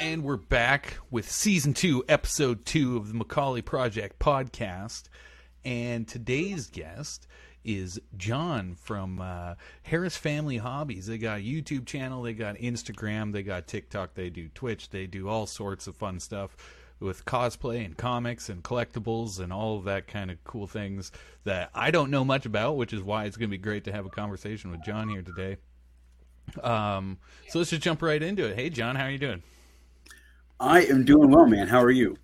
And we're back with season two, episode two of the Macaulay Project podcast. And today's guest is John from uh, Harris Family Hobbies. They got a YouTube channel, they got Instagram, they got TikTok, they do Twitch, they do all sorts of fun stuff with cosplay and comics and collectibles and all of that kind of cool things that I don't know much about, which is why it's going to be great to have a conversation with John here today. Um, so let's just jump right into it. Hey, John, how are you doing? I am doing well, man. How are you?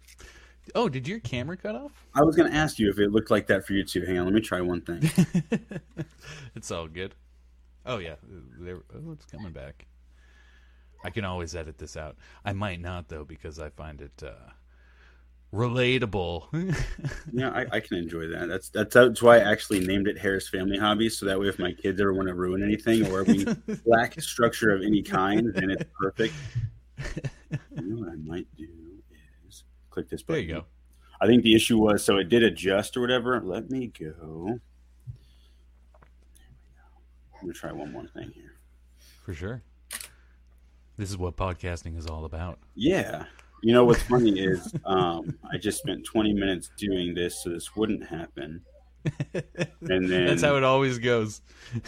Oh, did your camera cut off? I was going to ask you if it looked like that for you too. Hang on, let me try one thing. it's all good. Oh yeah, there. Oh, it's coming back. I can always edit this out. I might not though because I find it uh, relatable. yeah, I, I, can enjoy that. That's that's that's why I actually named it Harris Family Hobbies, so that way if my kids ever want to ruin anything or we lack structure of any kind, then it's perfect. What I might do is click this button. There you go. I think the issue was so it did adjust or whatever. Let me go. I'm gonna try one more thing here. For sure. This is what podcasting is all about. Yeah. You know what's funny is um, I just spent 20 minutes doing this so this wouldn't happen. And then that's how it always goes.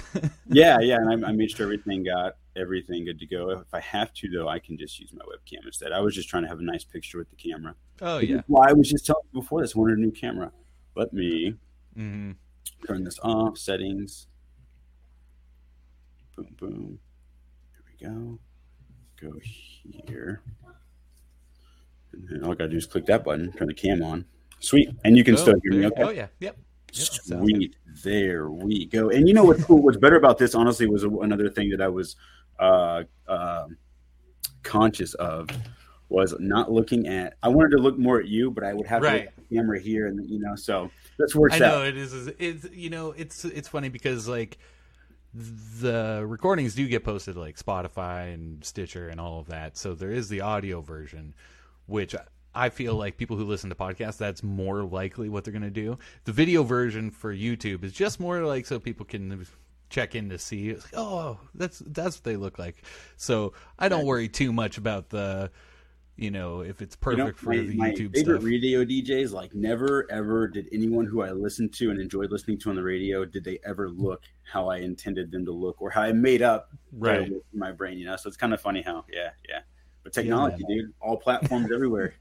yeah, yeah, and I, I, made sure everything got everything good to go. If I have to, though, I can just use my webcam instead. I was just trying to have a nice picture with the camera. Oh yeah. Why I was just telling you before this, I wanted a new camera. Let me mm-hmm. turn this off. Settings. Boom, boom. Here we go. Go here. And all I gotta do is click that button, turn the cam on. Sweet. And you can oh, still hear me okay. Oh yeah. Yep. Sweet. There we go. And you know what's cool? What's better about this, honestly, was another thing that I was uh, uh, conscious of was not looking at. I wanted to look more at you, but I would have right. the camera here, and you know, so that's works I know out. it is. It's you know, it's it's funny because like the recordings do get posted like Spotify and Stitcher and all of that. So there is the audio version, which I feel like people who listen to podcasts, that's more likely what they're going to do. The video version for YouTube is just more like so people can check in to see. Like, oh, that's that's what they look like. So I don't worry too much about the, you know, if it's perfect you know, my, for the my YouTube favorite stuff. radio DJs, like never ever did anyone who I listened to and enjoyed listening to on the radio did they ever look how I intended them to look or how I made up right my brain. You know, so it's kind of funny how yeah yeah. But technology, yeah, dude, all platforms everywhere.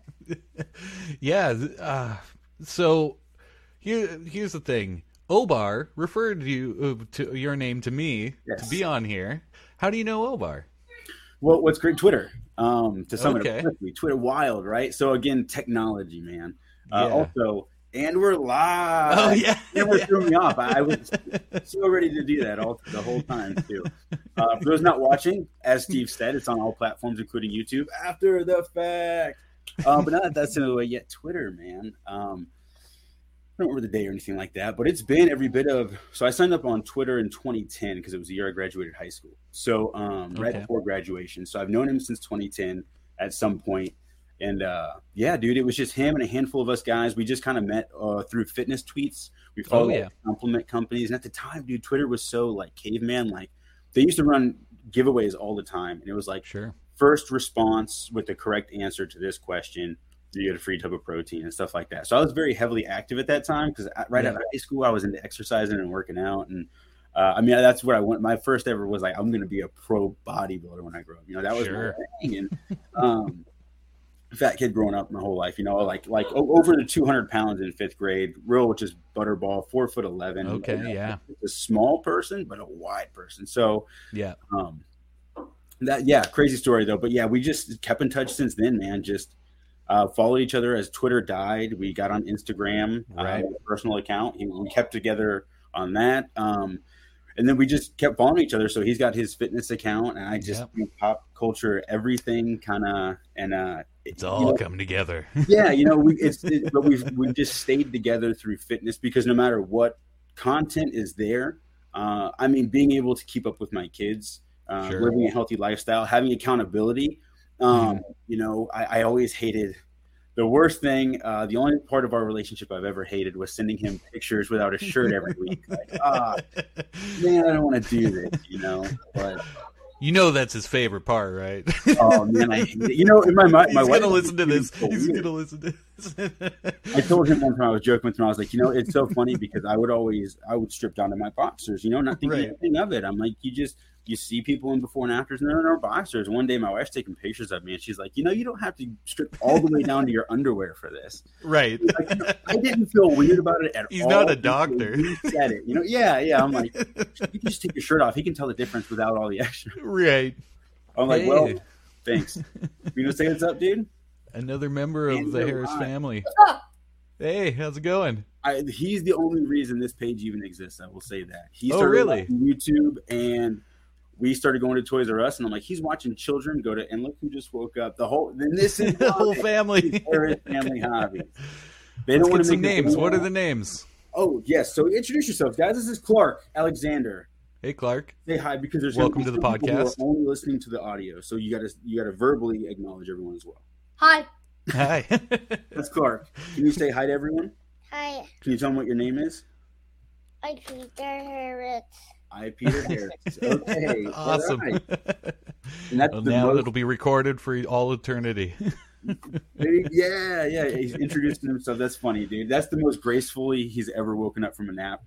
yeah. Uh, so here, here's the thing. Obar referred you uh, to your name to me yes. to be on here. How do you know Obar? Well, what's great? Twitter. Um, to sum okay. it up Twitter wild, right? So again, technology, man. Uh, yeah. Also, and we're live. Oh yeah, never threw me off. I, was so ready to do that all the whole time too. Uh, for those not watching, as Steve said, it's on all platforms, including YouTube. After the fact, uh, but not that that's in the way yet. Twitter, man. Um, I don't remember the day or anything like that, but it's been every bit of. So I signed up on Twitter in 2010 because it was the year I graduated high school. So um, right before graduation. So I've known him since 2010 at some point. And uh, yeah, dude, it was just him and a handful of us guys. We just kind of met uh, through fitness tweets. We followed oh, yeah. compliment companies, and at the time, dude, Twitter was so like caveman. Like they used to run giveaways all the time, and it was like sure first response with the correct answer to this question, you get a free tub of protein and stuff like that. So I was very heavily active at that time because right yeah. out of high school, I was into exercising and working out. And uh, I mean, that's where I went. My first ever was like, I'm going to be a pro bodybuilder when I grow up. You know, that was sure. my thing. And, um, fat kid growing up my whole life, you know, like like over the 200 pounds in fifth grade, real just butterball, four foot 11. Okay, you know, yeah, a small person but a wide person. So yeah, um, that yeah, crazy story though. But yeah, we just kept in touch since then, man. Just uh, followed each other as Twitter died. We got on Instagram, uh, right. Uh, personal account. We kept together on that. Um, and then we just kept following each other. So he's got his fitness account, and I just yep. pop culture, everything kind of, and uh, it's all know, coming together. yeah, you know, we it's it, but we've we just stayed together through fitness because no matter what content is there, uh, I mean, being able to keep up with my kids uh, sure. living a healthy lifestyle, having accountability. Um, mm You know, I, I, always hated the worst thing. Uh, the only part of our relationship I've ever hated was sending him pictures without a shirt every week. Like, ah, man, I don't want to do this, you know. But You know that's his favorite part, right? Oh man, I, you know, in my mind, my He's wife gonna listen to this. so He's weird. gonna listen to this. I told him one time I was joking with him. I was like, you know, it's so funny because I would always I would strip down to my boxers, you know, not thinking Right. anything of it. I'm like, you just you see people in before and afters, and they're in our boxers. One day, my wife's taking pictures of me, and she's like, you know, you don't have to strip all the way down to your underwear for this. right. Like, I didn't feel weird about it at He's all. He's not a doctor. He said it, you know. Yeah, yeah. I'm like, you can just take your shirt off. He can tell the difference without all the extra. right. I'm like, Hey. well, thanks. You know, say what's up, dude. Another member of the Harris Ryan. family. Hey, how's it going? I, he's the only reason this page even exists. I will say that. He Oh, started really? YouTube, and we started going to Toys R Us, and I'm like, he's watching children go to, and look who just woke up. The whole, then this is the whole family. it's family hobby. They Let's don't want get to some make names. What are the names? Oh yes. So introduce yourselves, guys. This is Clark Alexander. Hey, Clark. Say hi because there's Welcome gonna the some people who podcast. are Only listening to the audio, so you gotta you gotta verbally acknowledge everyone as well. Hi. Hi. That's Clark. Can you say hi to everyone? Hi. Can you tell them what your name is? I'm Peter Harris. I Peter Harris. Okay. all awesome. right. And that's Well, the now most- it'll be recorded for all eternity. Yeah, yeah. He's introducing himself. That's funny, dude. That's the most gracefully he's ever woken up from a nap.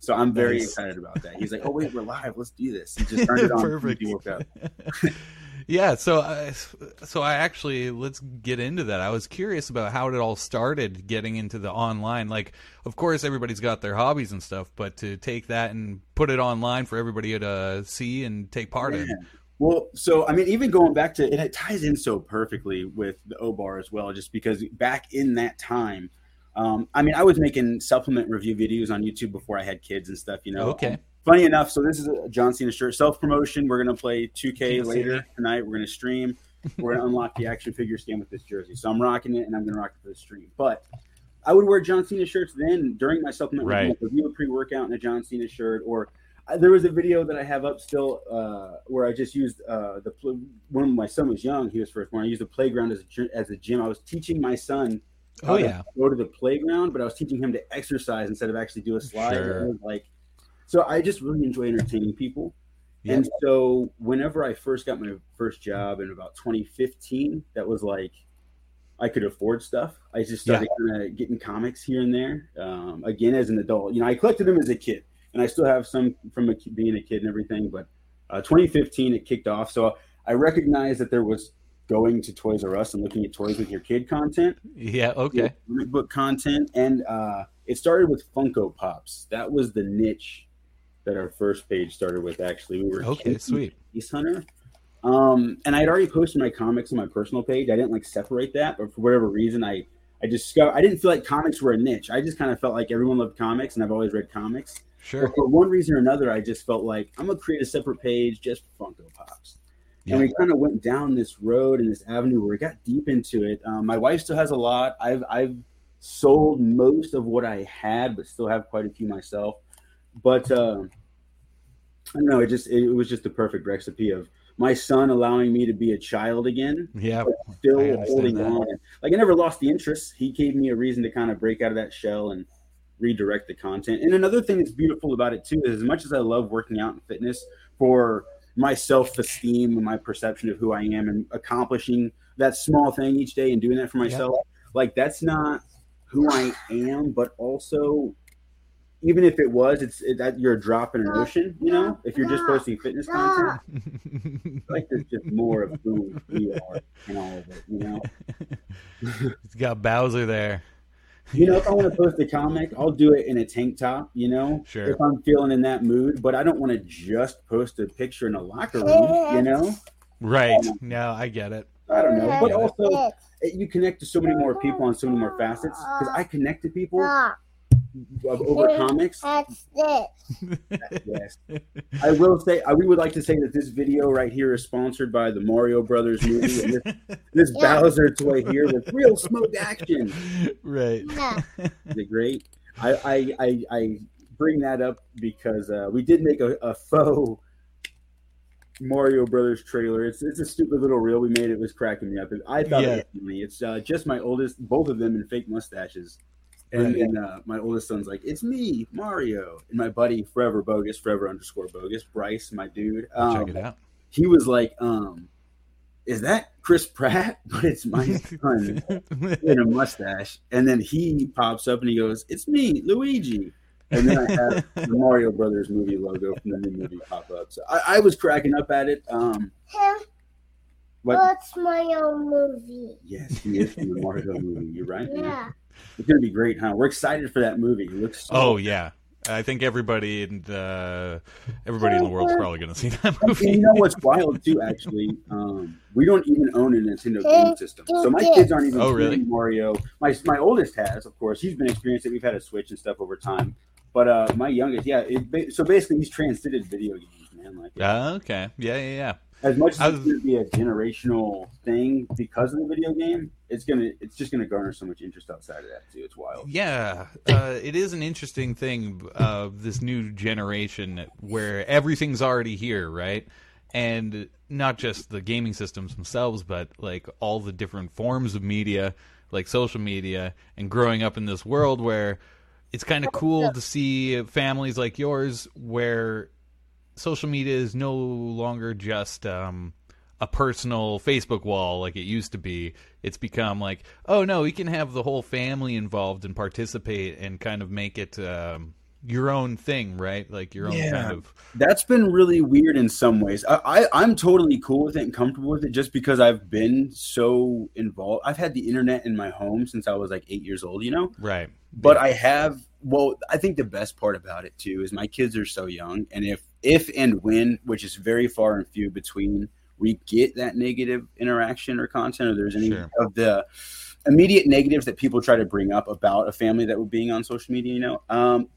So I'm very Nice. excited about that. He's like, "Oh wait, we're live. Let's do this." He just turned it on. Perfect. He woke up. Yeah, so I, so I actually let's get into that. I was curious about how it all started getting into the online. Like, of course, everybody's got their hobbies and stuff, but to take that and put it online for everybody to see and take part in. Well, so I mean, even going back to, and it ties in so perfectly with the Obar as well, just because back in that time, um, I mean, I was making supplement review videos on YouTube before I had kids and stuff. You know, Okay. Funny enough, so this is a John Cena shirt self promotion. We're gonna play 2K Can't later tonight. We're gonna stream. We're gonna unlock the action figure scan with this jersey. So I'm rocking it, and I'm gonna rock it for the stream. But I would wear John Cena shirts then during my supplement Right. review. A pre workout in a John Cena shirt, or I, there was a video that I have up still uh, where I just used uh, the when my son was young. He was first born. I used the playground as a, as a gym. I was teaching my son. Oh yeah, go to the playground, but I was teaching him to exercise instead of actually do a slide. Sure. Like, so I just really enjoy entertaining people. Yep. And so whenever I first got my first job in about 2015, that was like I could afford stuff. I just started kind of getting comics here and there. Um, again, as an adult, you know, I collected them as a kid, and I still have some from a, being a kid and everything. But uh, 2015, it kicked off. So I recognized that there was going to Toys R Us and looking at toys with your kid content yeah. Okay. book content, and uh, it started with Funko Pops. That was the niche that our first page started with. Actually, we were Okay. Sweet. Beast Hunter, um, and I'd already posted my comics on my personal page. I didn't like separate that, but for whatever reason, I I discovered I didn't feel like comics were a niche. I just kind of felt like everyone loved comics, and I've always read comics. Sure. But for one reason or another, I just felt like I'm gonna create a separate page just for Funko Pops. Yeah. And we kind of went down this road and this avenue where we got deep into it. Um, my wife still has a lot. I've I've sold most of what I had, but still have quite a few myself. But uh, I don't know. It just it, was just the perfect recipe of my son allowing me to be a child again, Yeah. still holding that. on. Like I never lost the interest. He gave me a reason to kind of break out of that shell and redirect the content. And another thing that's beautiful about it too is as much as I love working out and fitness for my self-esteem and my perception of who I am and accomplishing that small thing each day and doing that for myself, like that's not who I am, but also even if it was, it's it, that you're a drop in an ocean, you know, if you're just posting fitness content. Like there's just more of who we are in all of it, you know. it's got Bowser there. You know, if I want to post a comic, I'll do it in a tank top, you know, Sure. if I'm feeling in that mood. But I don't want to just post a picture in a locker room, you know. Right. Um, no, I get it. I don't know, but also you connect to so many more people on so many more facets because I connect to people Stop. of- over comics. That's this. Yes, I will say I, we would like to say that this video right here is sponsored by the Mario Brothers movie. And this, this Yeah. Bowser toy here with real smoked action. right. Yeah. Is it great? I I, I, I bring that up because uh, we did make a, a faux Mario Brothers trailer. It's it's a stupid little reel we made. It was cracking me up. I thought Yeah. it was funny. It's uh, just my oldest, both of them in fake mustaches. And Right. then uh, my oldest son's like, "It's me, Mario," and my buddy, forever bogus, forever underscore bogus, Bryce, my dude. Um, check it out. he was like, um, "Is that Chris Pratt?" But it's my son in a mustache. And then he pops up and he goes, "It's me, Luigi." And then I have the Mario Brothers movie logo from the new movie pop up. So I, I was cracking up at it. Um, Him, what's my own movie? Yes, he is from the Mario movie. You're right. man. Yeah. It's gonna be great, huh? We're excited for that movie. It looks. So oh yeah, I think everybody in the everybody in the world's probably going to see that And movie. you know what's wild too? Actually, um, we don't even own a Nintendo game system, so my kids aren't even Oh, playing really? Mario. My my oldest has, of course. He's been experiencing. it. We've had a Switch and stuff over time, but uh, my youngest, yeah. It, so basically, he's transcended video games, man. Like Ah, okay, yeah, yeah, yeah. As much as I it's going to be a generational thing because of the video game, it's gonna it's just gonna garner so much interest outside of that too. It's wild. Yeah, uh, it is an interesting thing of this new generation where everything's already here, right? And not just the gaming systems themselves, but like all the different forms of media, like social media, and growing up in this world where it's kind of cool to see families like yours where social media is no longer just um, a personal Facebook wall like it used to be. It's become like, oh no, we can have the whole family involved and participate and kind of make it um, your own thing, right? Like your own Yeah. kind of. That's been really weird in some ways. I, I I'm totally cool with it and comfortable with it just because I've been so involved. I've had the internet in my home since I was like eight years old, you know. Right. But I have. Well, I think the best part about it too is my kids are so young, and if if and when, which is very far and few between, we get that negative interaction or content, or there's any Sure. of the immediate negatives that people try to bring up about a family that were being on social media. You know, um,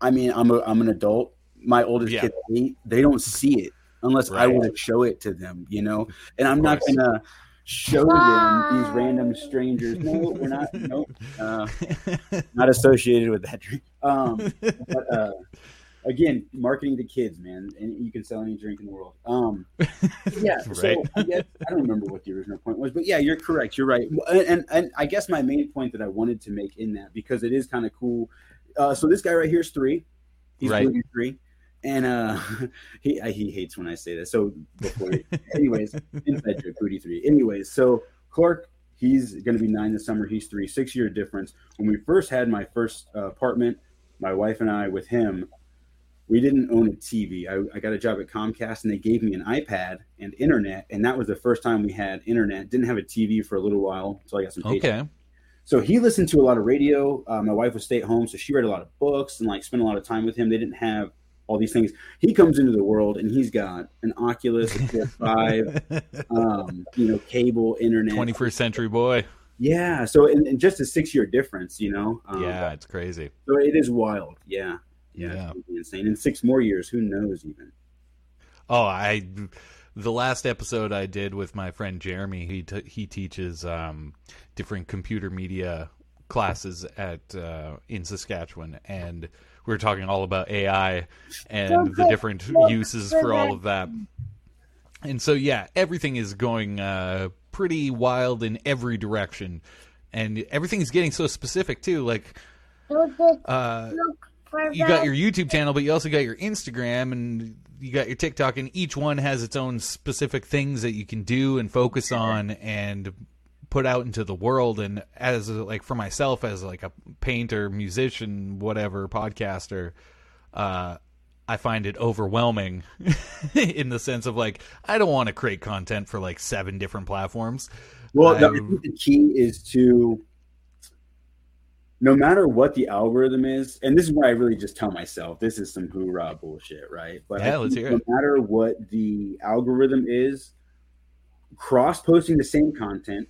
I mean, I'm a I'm an adult. My oldest Yeah. kid, they don't see it unless I Right. were to show it to them. You know, and I'm not gonna show them these random strangers. No, we're not. Nope. Uh, not associated with that drink. Um, but uh, again, marketing to kids, man, and you can sell any drink in the world. Um, yeah. So I, guess, I don't remember what the original point was, but yeah, you're correct. You're right. And, and and I guess my main point that I wanted to make in that because it is kind of cool. Uh, so this guy right here is three. He's Right. three. And uh, he he hates when I say that. So before, anyways, inside joke, Booty three. Anyways, so Clark, he's going to be nine this summer. He's three, six year difference. When we first had my first uh, apartment, my wife and I with him, we didn't own a TV. I, I got a job at Comcast, and they gave me an iPad and internet, and that was the first time we had internet. Didn't have a TV for a little while until I got some. okay. So he listened to a lot of radio. Uh, my wife was stay at home, so she read a lot of books and like spent a lot of time with him. They didn't have all these things. He comes into the world and he's got an Oculus, a PS5, um, you know, cable, internet. 21st century boy. Yeah. So in, in just a six year difference, you know. Um, Yeah, it's crazy. So it is wild. Yeah. Yeah. Yeah. It's insane. In six more years, who knows even? Oh, I the last episode I did with my friend Jeremy. He t- he teaches um, different computer media classes at uh, in Saskatchewan, and we were talking all about AI and the different uses for all of that. And so, yeah, everything is going uh, pretty wild in every direction, and everything's getting so specific too. Like, uh, you got your YouTube channel, but you also got your Instagram and you got your TikTok, and each one has its own specific things that you can do and focus on and put out into the world. And as like for myself, as like a painter, musician, whatever, podcaster, uh, I find it overwhelming in the sense of like I don't want to create content for like seven different platforms. Well, the, I- the key is to no matter what the algorithm is, and this is where I really just tell myself this is some hoorah bullshit, right? But Yeah, let's hear it. no matter what the algorithm is, cross posting the same content,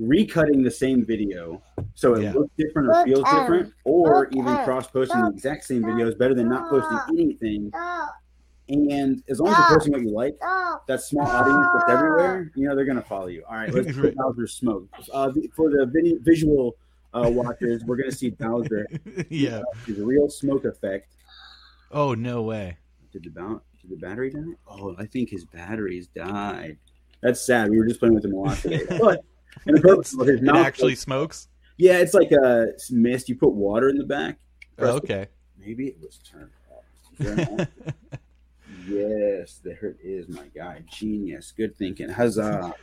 recutting the same video so it Yeah. looks different or Look feels at- different, or look even at- cross posting the exact same video is better than not posting anything. Stop, And as long as Yeah. you're posting what you like, stop. that small audience that's everywhere, you know, they're going to follow you. All right, let's put Bowser's smoke. Uh, for the vid- visual uh, watchers, we're going to see Bowser. yeah. His real smoke effect. Oh no way. Did the, bow- did the battery die? Oh, I think his batteries died. That's sad. We were just playing with him a lot today. But in the purpose of his It mouth, actually smokes. yeah, it's like uh, a mist. You put water in the back. Oh, okay. Maybe it was turned off. Is there an off? Yes, there it is, my guy. Genius. Good thinking. Huzzah.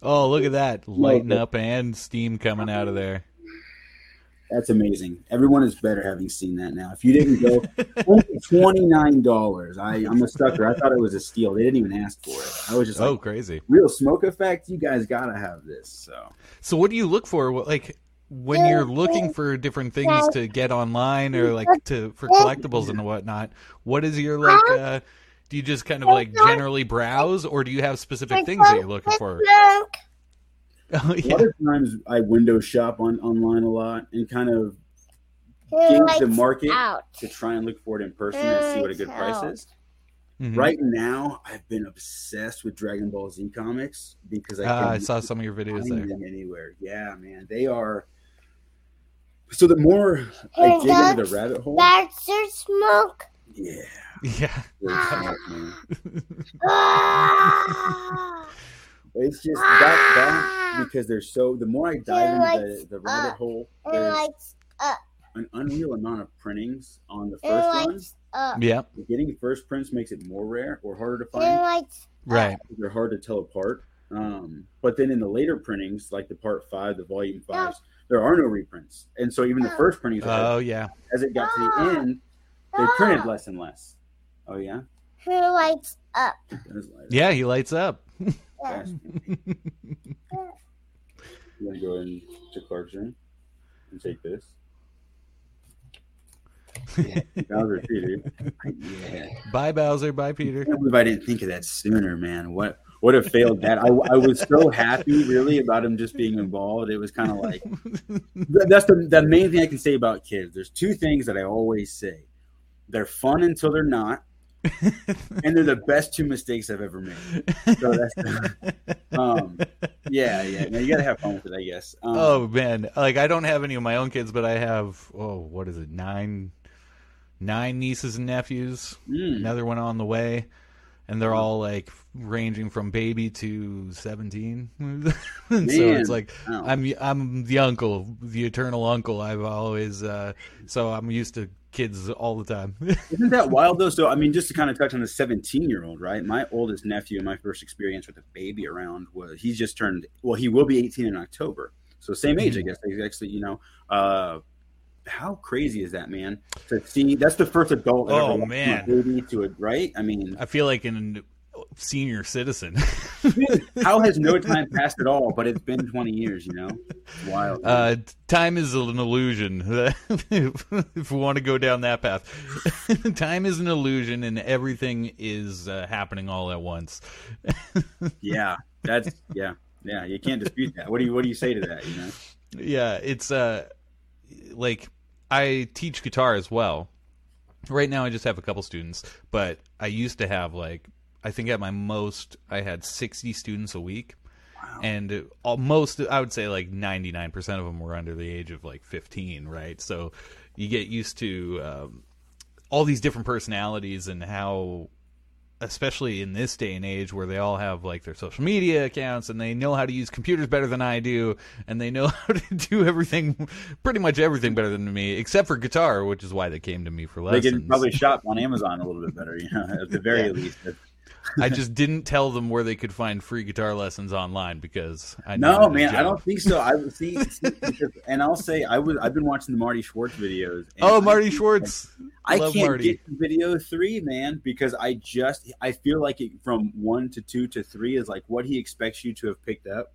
Oh, look at that. Lighting up and steam coming out of there. That's amazing. Everyone is better having seen that now. If you didn't go, twenty nine dollars. I I'm a sucker. I thought it was a steal. They didn't even ask for it. I was just Oh, like, crazy. real smoke effect. You guys gotta have this. So So what do you look for? What- Like when you're looking for different things to get online or like to for collectibles and whatnot, what is your like uh do you just kind of like generally browse or do you have specific things that you're looking for? Look. Oh, a lot of times I window shop on online a lot and kind of gauge the market out? to try and look for it in person and see what a good price Out. is. Mhm. Right now, I've been obsessed with Dragon Ball Z comics because I, Ah, I saw some of your videos find there. them anywhere. Yeah, man, they are. So the more I dig into the rabbit hole, That's your smoke. yeah, Yeah. very smart, man. Ah. It's just that that because there's so the more I dive like, into the, the rabbit uh, hole, there's lights up. an unreal amount of printings on the first one. lights up. Yeah. Getting first prints makes it more rare or harder to It find. Right. They're hard to tell apart. Um, but then in the later printings, like the part five, the volume fives, there are no reprints, and so even the first printings, Oh yeah. as it got to the end, they printed less and less. Oh yeah, Who lights up? There's light. Yeah, he lights up. Fast. You gonna go into Clark's room and take this? Bowser Peter. dude. Yeah. Bye Bowser, bye Peter. I can't believe I didn't think of that sooner, man. What what have failed that. I, I was so happy, really, about him just being involved. It was kind of like that's the, the main thing I can say about kids. There's two things that I always say: they're fun until they're not, and they're the best two mistakes I've ever made. So that's um, yeah, yeah. No, you gotta have fun with it, I guess. Um, Oh man, like I don't have any of my own kids, but I have oh, what is it? Nine, nine nieces and nephews. mm, Another one on the way, and they're all like ranging from baby to seventeen. so it's like wow. I'm I'm the uncle, the eternal uncle. I've always uh, so I'm used to kids all the time. Isn't that wild though? So I mean, just to kind of touch on the 17 year old, right? My oldest nephew, my first experience with a baby around was he's just turned. Well, he will be 18 in October, so same age, I guess. He's actually, you know, uh, how crazy is that, man? To see that's the first adult. I've Oh, man. a baby to it, right? I mean, I feel like in senior citizen. how has no time passed at all? But it's been 20 years, you know. It's wild. Uh, time is an illusion. if we want to go down that path, time is an illusion, and everything is uh, happening all at once. yeah, that's yeah, yeah. You can't dispute that. What do you What do you say to that? You know. Yeah, it's uh, like I teach guitar as well. Right now, I just have a couple students, but I used to have like I think at my most I had sixty students a week. And uh, most, I would say, like ninety nine percent of them were under the age of like fifteen, right? So you get used to um, all these different personalities and how, especially in this day and age, where they all have like their social media accounts and they know how to use computers better than I do, and they know how to do everything, pretty much everything better than me, except for guitar, which is why they came to me for lessons. They can probably shop on Amazon a little bit better, you know, at the very Yeah. least. I just didn't tell them where they could find free guitar lessons online because I No, man, I don't think so. I would see, see because, and I'll say I was I've been watching the Marty Schwartz videos. Oh, I Marty Schwartz. I Love can't Marty. get to video three, man, because I just I feel like it, from one to two to three is like what he expects you to have picked up.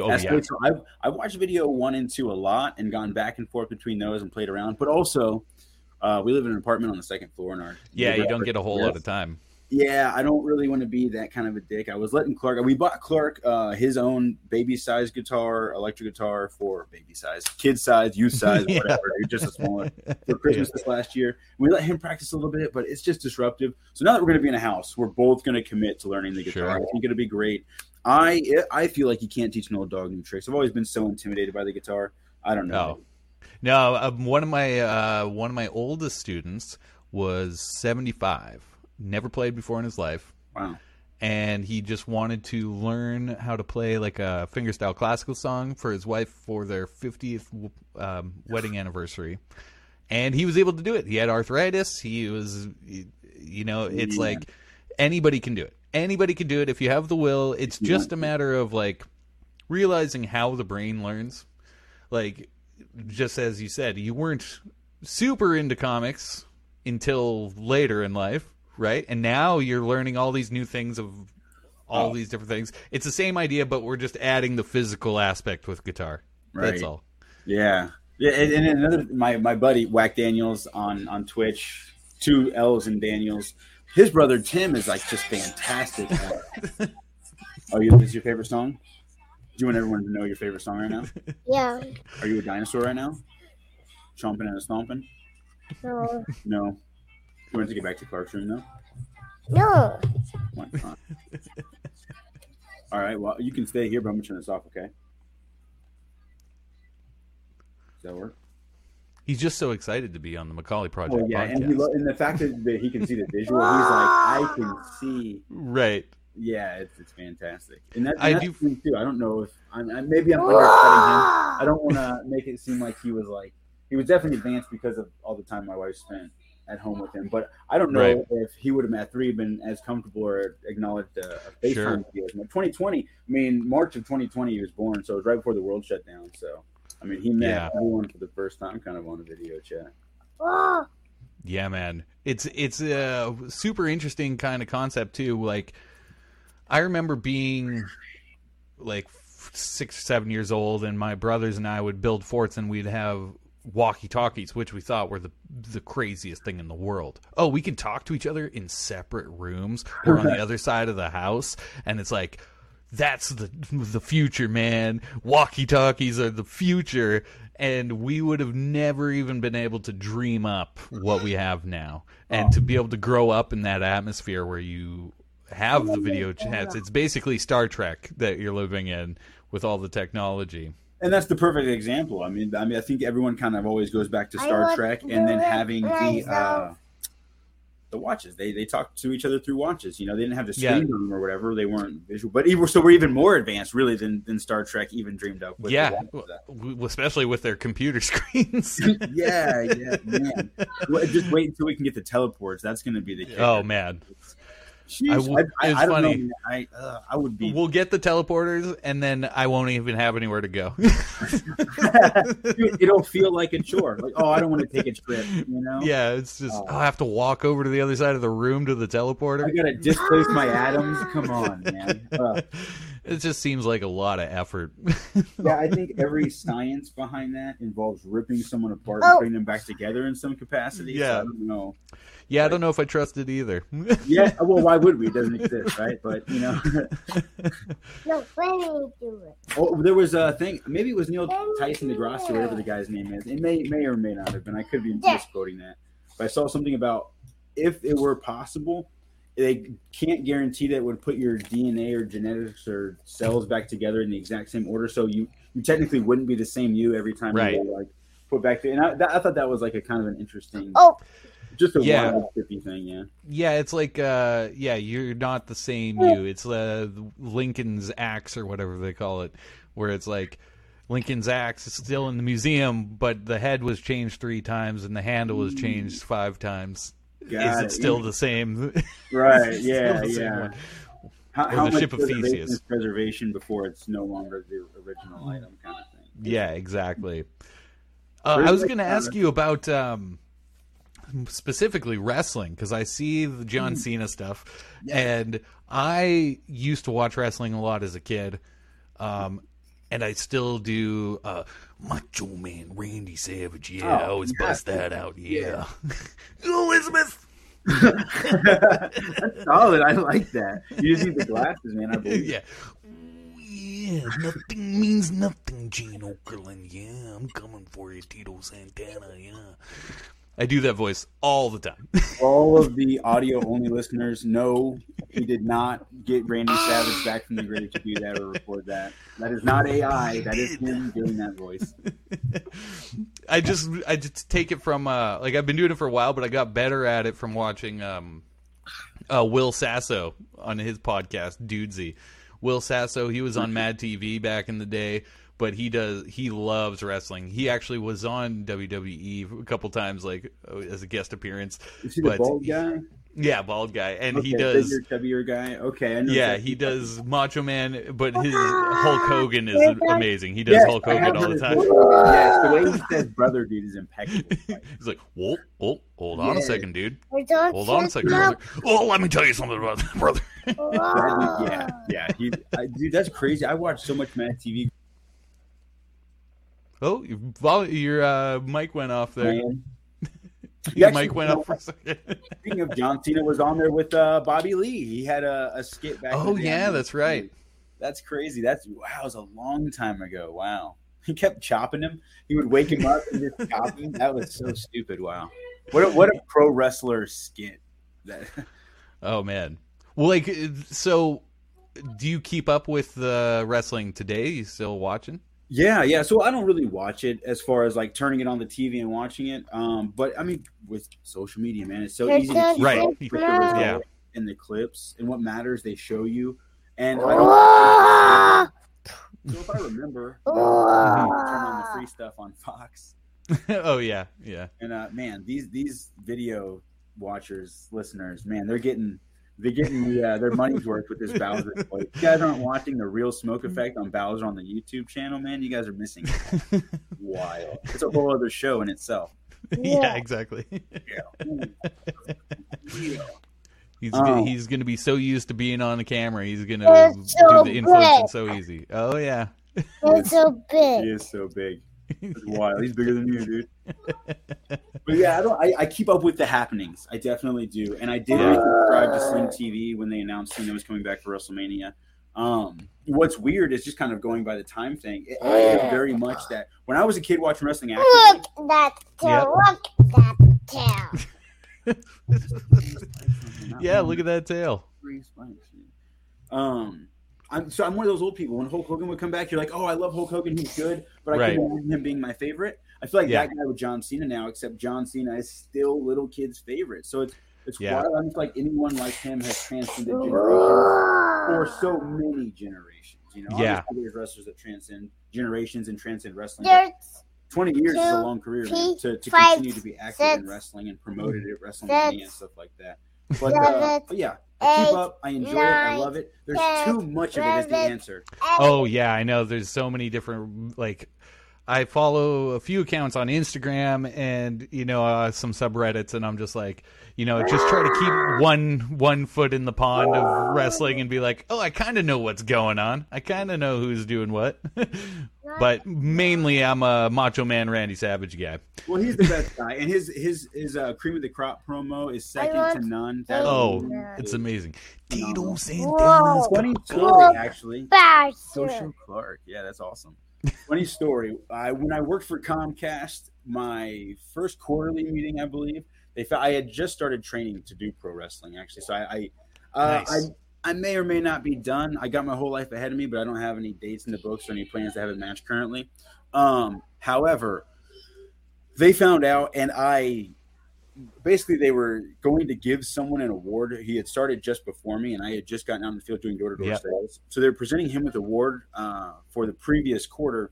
Oh, That's yeah. good. So I've I've watched video one and two a lot and gone back and forth between those and played around. But also, uh, we live in an apartment on the second floor in our Yeah, you don't get a whole lot of time. Yeah, I don't really want to be that kind of a dick. I was letting Clark. We bought Clark uh, his own baby size guitar, electric guitar for baby size, kid size, youth size, Yeah. whatever. Just a smaller for Christmas this last year. We let him practice a little bit, but it's just disruptive. So now that we're going to be in a house, we're both going to commit to learning the guitar. Sure. I think it'll be great. I I feel like you can't teach an old dog new tricks. I've always been so intimidated by the guitar. I don't know. Oh. No, um, one of my uh, one of my oldest students was seventy five. Never played before in his life, Wow. and he just wanted to learn how to play like a fingerstyle classical song for his wife for their fiftieth um, wedding anniversary. And he was able to do it. He had arthritis. He was, you know, it's Yeah. like anybody can do it. Anybody can do it if you have the will. It's just a matter of like realizing how the brain learns. Like just as you said, you weren't super into comics until later in life, right? And now you're learning all these new things of all Oh. these different things. It's the same idea, but we're just adding the physical aspect with guitar. That's all. Yeah, yeah, and, and another my my buddy Whack Daniels on on Twitch, two L's and Daniels. His brother Tim is like just fantastic. oh, you this is your favorite song? Do you want everyone to know your favorite song right now? Yeah. Are you a dinosaur right now? Chomping and a stomping? No. No. You want to get back to Clark's room though? No. Why not? All right. Well, you can stay here, but I'm gonna turn this off. Okay. Does that work? He's just so excited to be on the Macaulay oh, Project Well, yeah, podcast. and, he lo- and the fact that, that he can see the visual, he's like, I can see. right. Yeah, it's, it's fantastic, and, that, and I that's do- thing too. I don't know if I'm I- maybe I'm undercutting him. I don't want to make it seem like he was like he was definitely advanced because of all the time my wife spent at home with him. But I don't know Right. if he would have at three been as comfortable or acknowledged a, FaceTime Sure. video. 2020, I mean March of 2020 he was born, so it was right before the world shut down. So I mean he met Yeah. everyone for the first time, kind of on a video chat. Yeah, man. It's it's a super interesting kind of concept too. Like I remember being like six or seven years old, and my brothers and I would build forts, and we'd have walkie talkies, which we thought were the the craziest thing in the world. Oh, we can talk to each other in separate rooms or on the other side of the house, and it's like that's the the future, man. Walkie talkies are the future, and we would have never even been able to dream up what we have now, and to be able to grow up in that atmosphere where you have the video chats. It's basically Star Trek that you're living in with all the technology. And that's the perfect example. I mean, I mean, I think everyone kind of always goes back to Star Trek and then do it having the uh, the watches. They they talk to each other through watches. You know, they didn't have the Yeah. screen room or whatever. They weren't visual, but even so, we're even more advanced, really, than than Star Trek even dreamed up. With yeah, watches. especially with their computer screens. yeah, yeah, man. Well, Just wait until we can get the teleports. That's going to be the kicker. oh man, Sheesh. I would- I, I, it's I don't funny. know. I uh, I would be. we'll get the teleporters, and then I won't even have anywhere to go. Dude, it'll feel like a chore. Like, oh, I don't want to take a trip. You know. yeah, it's just Oh. I have to walk over to the other side of the room to the teleporter. I gotta displace my atoms. Come on, man. Uh, It just seems like a lot of effort. yeah, I think every science behind that involves ripping someone apart Oh. and putting them back together in some capacity. So Yeah. I don't know. Yeah, I don't know if I trust it either. Yeah, well, why would we? It doesn't exist, right? But you know, No, let me do it. oh, there was a thing. Maybe it was Neil Tyson DeGrasse or whatever the guy's name is. It may may or may not have been. I could be Yeah. misquoting that. But I saw something about if it were possible, they can't guarantee that it would put your DNA or genetics or cells back together in the exact same order. So you you technically wouldn't be the same you every time Right. you were, like put back to. And I, that, I thought that was like a kind of an interesting, Oh. Just a Yeah. wild, trippy thing. Yeah. yeah, it's like uh yeah, you're not the same you. It's uh Lincoln's axe or whatever they call it, where it's like Lincoln's axe is still in the museum, but the head was changed three times and the handle was changed five times. Got is it. it still the same? Right. Yeah. Yeah. one. How, how much ship of preservation Theseus. preservation before it's no longer the original item kind of thing? Yeah, exactly. Uh, I was going to ask you about um, specifically wrestling because I see the John Hmm. Cena stuff, and I used to watch wrestling a lot as a kid, um, and I still do. Uh, Macho Man Randy Savage, yeah, I Oh, always yeah. bust that out, yeah. Elizabeth, That's solid. I like that. You just need the glasses, man. I believe. yeah. Yeah, nothing means nothing, Gene Okerlund. Yeah, I'm coming for you, Tito Santana. Yeah, I do that voice all the time. All of the audio only listeners know he did not get Randy Savage back from the grave to do that or record that. That is not AI. That is him doing that voice. I just I just take it from uh like I've been doing it for a while, but I got better at it from watching um uh Will Sasso on his podcast Dudesy. Will Sasso, he was on Mad TV back in the day, but he does he loves wrestling. He actually was on WWE a couple times like uh, as a guest appearance. Is he the bald guy? Yeah, bald guy, and he Okay, does. bigger, chubbier guy. Okay, I know Yeah, exactly. he does Macho Man, but his Hulk Hogan is amazing. He does Yes, Hulk Hogan all the time. voice. Yes, the way he says "brother," dude, is impeccable. He's like, "Oh, oh, hold on a second, dude. Hold on a second, brother. Oh, let me tell you something about that, brother." Yeah, yeah, he, I, dude, that's crazy. I watched so much Mad TV. Oh, your vol- your uh, mic went off there. Man. Your mic went up for a second. Speaking of John Cena, was on there with uh, Bobby Lee. He had a, a skit back. Oh, yeah, that's right. That's crazy. That's wow. It was a long time ago. Wow. He kept chopping him. He would wake him up and just chop him. That was so stupid. Wow. What a, what a pro wrestler skit. That Oh man. Well, like, so, do you keep up with the wrestling today? You still watching? Yeah, yeah. So I don't really watch it as far as like turning it on the TV and watching it. Um, but I mean, with social media, man, it's so easy to keep Right. up with the results Yeah. and the clips and what matters they show you. And I don't. So if I remember, I turn on the free stuff on Fox. oh yeah, yeah. And uh, man, these these video watchers, listeners, man, they're getting they're getting the, uh, their money's worth with this Bowser toy. If you guys aren't watching the real smoke effect on Bowser on the YouTube channel, man, you guys are missing it. Wild. It's a whole other show in itself. yeah, Yeah. exactly. Yeah. He's Oh. go- he's going to be so used to being on the camera. He's going to so do the influencing big. so easy. Oh yeah. It's so big. He is so big. It's wild. He's bigger than you, dude. But yeah, I don't. I, I keep up with the happenings. I definitely do, and I did subscribe to Sling TV when they announced Cena was coming back for WrestleMania. Um, what's weird is just kind of going by the time thing. It, I feel very much that when I was a kid watching wrestling, actively, Look that tail. Yep. Look that tail. Yeah, look at that tail. three spikes. Um, I'm so I'm one of those old people. When Hulk Hogan would come back, you're like, oh, I love Hulk Hogan. He's good, but I Right. couldn't imagine him being my favorite. I feel like Yeah. that guy with John Cena now, except John Cena is still little kids' favorite. So it's it's Yeah. wild. I don't like anyone like him has transcended generations for so many generations. You know, Yeah. obviously there's wrestlers that transcend generations and transcend wrestling. 20 years is a long career man, to, to five, continue to be active in wrestling and promoted at WrestleMania and stuff like that. But, uh, but yeah, I keep up. I enjoy it. I love it. There's ten, too much of it is the eleven, answer. Oh yeah, I know. There's so many different like. I follow a few accounts on Instagram and you know uh, some subreddits, and I'm just like, you know, just try to keep one one foot in the pond of wrestling and be like, oh, I kind of know what's going on. I kind of know who's doing what. but mainly, I'm a Macho Man Randy Savage guy. Well, he's the best guy, and his his his uh, cream of the crop promo is second to none. That Oh, Yeah. it's amazing. Phenomenal. Tito Santana's Whoa. funny Cool. story actually. Bowser. Social Clark. Yeah, that's awesome. Funny story. I when I worked for Comcast, my first quarterly meeting, I believe, they found I had just started training to do pro wrestling. Actually, so I, I, uh, Nice. I, I may or may not be done. I got my whole life ahead of me, but I don't have any dates in the books or any plans to have a match currently. Um, however, they found out, and I basically they were going to give someone an award. He had started just before me, and I had just gotten out in the field doing door to door sales. So they're presenting him with an award uh, for the previous quarter.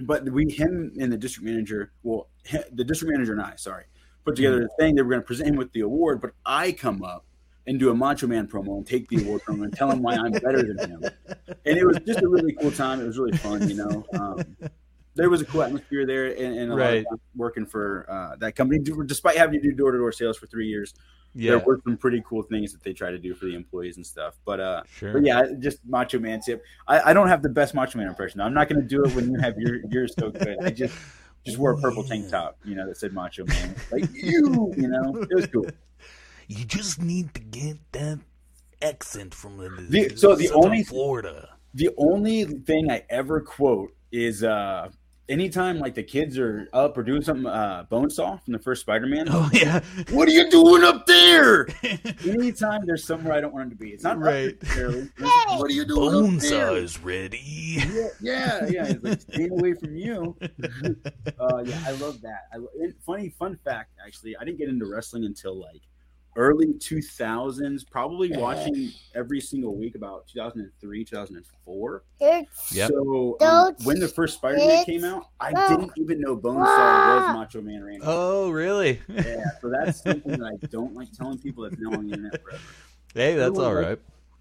But we, him, and the district manager, well, he- the district manager and I, sorry, put together the thing. They were going to present him with the award, but I come up and do a Macho Man promo and take the award from him and tell him why I'm better than him. And it was just a really cool time. It was really fun, you know. Um, there was a cool atmosphere there, and, and a lot Right. of working for uh, that company. Despite having to do door to door sales for three years, Yeah, there were some pretty cool things that they try to do for the employees and stuff. But uh, sure. but yeah, just Macho Man tip. I, I don't have the best Macho Man impression. I'm not going to do it when you have your yours so good. I just just wore a purple tank top, you know, that said Macho Man, like you, you know. It was cool. You just need to get that accent from the, The- so the only- Florida. The only thing I ever quote is uh anytime like the kids are up or doing something. Uh, Bonesaw from the first Spider-Man. Oh yeah, What are you doing up there? Anytime there's somewhere I don't want him to be, it's not Right. necessarily. What are you doing up there? Bonesaw is ready. Yeah, yeah, yeah. It's like staying away from you. uh, yeah, I love that. I, funny fun fact, actually, I didn't get into wrestling until like early 2000s, probably watching every single week about 2003, 2004. It's Yep. So um, when the first Spider-Man came out, I didn't even know Bonesaw was Macho Man Randy. Oh, really? Yeah, so that's something that I don't like telling people that's now on the internet forever. hey, that's all right.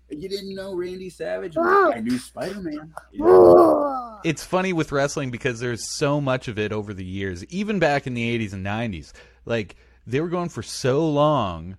You didn't know Randy Savage? Wow. I knew Spider-Man. You know? It's funny with wrestling because there's so much of it over the years, even back in the 80s and 90s. Like, they were going for so long.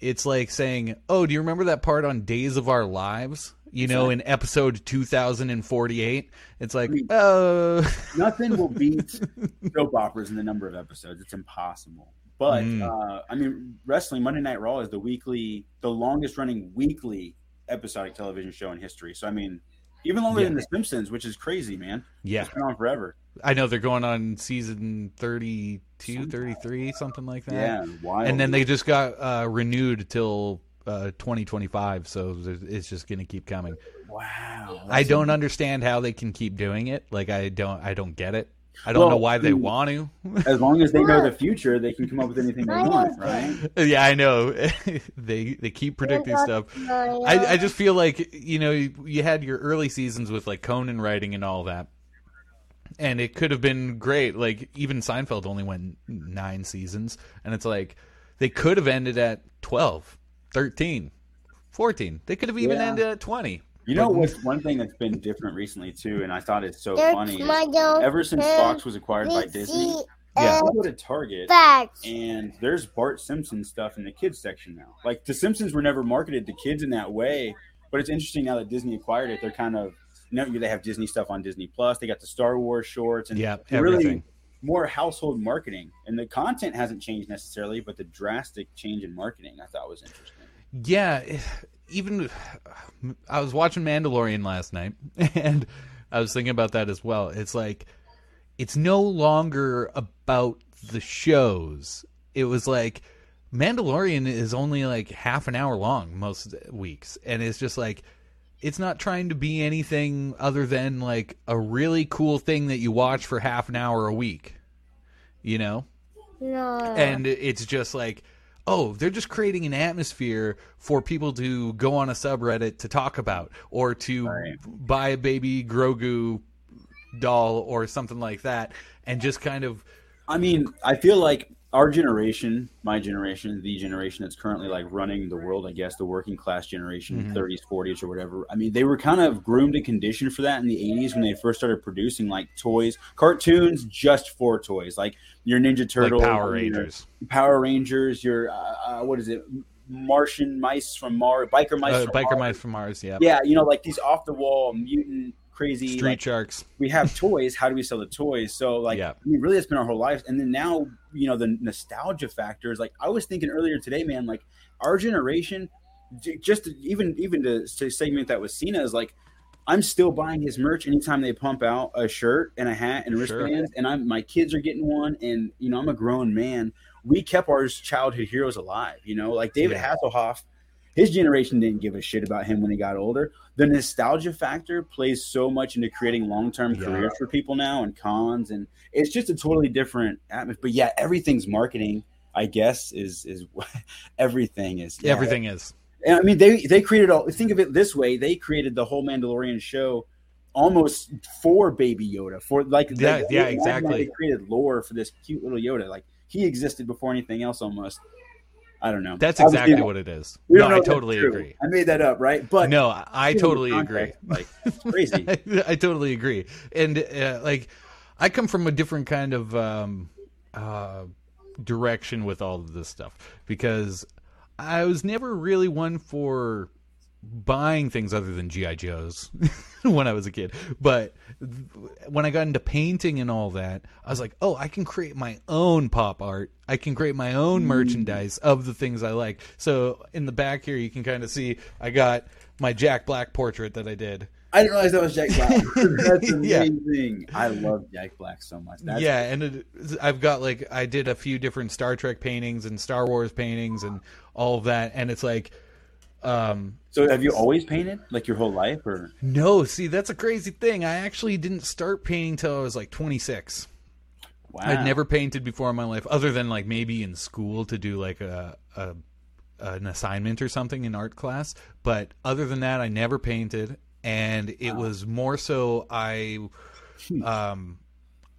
It's like saying, Oh, do you remember that part on Days of Our Lives? You know, in episode 2048? It's like, oh. Nothing will beat soap operas in the number of episodes. It's impossible. But Mm. uh, I mean, wrestling Monday Night Raw is the weekly, the longest running weekly episodic television show in history. So I mean, even longer Yeah. than The Simpsons, which is crazy, man. yeah. It's been on forever. I know they're going on season 32, 33, something like that. Yeah, wild. and then they just got uh, renewed till uh, 2025 so it's just going to keep coming wow. i don't understand how they can keep doing it like i don't i don't get it i don't Well, know why they mm. want to As long as they know the future, they can come up with anything they want, right? yeah i know they they keep predicting stuff I, I just feel like you know you, you had your early seasons with like conan writing and all that and it could have been great like even seinfeld only went nine seasons and it's like they could have ended at 12 13 14 they could have even Yeah. ended at 20 You know what's one thing that's been different recently too, and I thought it's so That's funny. my. Ever since Fox was acquired by Disney, Yeah. I go to Target Facts. and there's Bart Simpson stuff in the kids section now. Like the Simpsons were never marketed to kids in that way, but it's interesting now that Disney acquired it. They're kind of you know they have Disney stuff on Disney Plus. They got the Star Wars shorts and yeah really more household marketing. And the content hasn't changed necessarily, but the drastic change in marketing I thought was interesting. yeah even i was watching mandalorian last night and i was thinking about that as well it's like it's no longer about the shows it was like mandalorian is only like half an hour long most weeks and it's just like it's not trying to be anything other than like a really cool thing that you watch for half an hour a week you know No. and it's just like oh they're just creating an atmosphere for people to go on a subreddit to talk about or to Right. buy a baby grogu doll or something like that and just kind of I mean, I feel like our generation, my generation, the generation that's currently like running the world, I guess, the working class generation, Mhm. 30s, 40s, or whatever. I mean, they were kind of groomed and conditioned for that in the 80s when they first started producing like toys, cartoons just for toys, like your Ninja Turtle, like power rangers Power Rangers, your uh, uh, what is it, Martian mice from Mars, biker mice, uh, from biker Mars. mice from mars yeah, Yeah, you know, like these off the wall mutant crazy street like, sharks we have toys. How do we sell the toys? So like, Yeah. I mean, really, it's been our whole lives. And then now, you know, the nostalgia factor is like I was thinking earlier today, man. Like our generation, just to, even even to, to segment that with Cena is like. I'm still buying his merch anytime they pump out a shirt and a hat and Sure. wristbands, and I'm my kids are getting one, and you know I'm a grown man. We kept our childhood heroes alive, you know, like David Yeah. Hasselhoff. His generation didn't give a shit about him when he got older the nostalgia factor plays so much into creating long-term Yeah. careers for people now and cons and it's just a totally different atmosphere but yeah everything's marketing i guess is is everything is yeah. everything is And i mean they they created all think of it this way they created the whole mandalorian show almost for baby yoda for like Yeah, like, yeah, they- exactly. they created lore for this cute little yoda like he existed before anything else almost i don't know. That's Obviously, exactly what it is. We no i totally agree. I made that up right? But no i I totally agree. like crazy. I totally agree. And uh, like, I come from a different kind of um, uh, direction with all of this stuff because I was never really one for buying things other than GI Joes when I was a kid. But when I got into painting and all that, I was like, "Oh, I can create my own pop art. I can create my own hmm. merchandise of the things I like." So in the back here, you can kind of see I got my Jack Black portrait that I did. I didn't realize that was Jack Black. That's Yeah. amazing. I love Jack Black so much. That's yeah, and it, I've got like I did a few different Star Trek paintings and Star Wars paintings and all of that, and it's like, um, So have you always painted like your whole life, or no, see, that's a crazy thing. I actually didn't start painting till I was like 26. wow? I'd never painted before in my life, other than like maybe in school to do like a a, an assignment or something in art class. But other than that, I never painted, and it was more so I, um,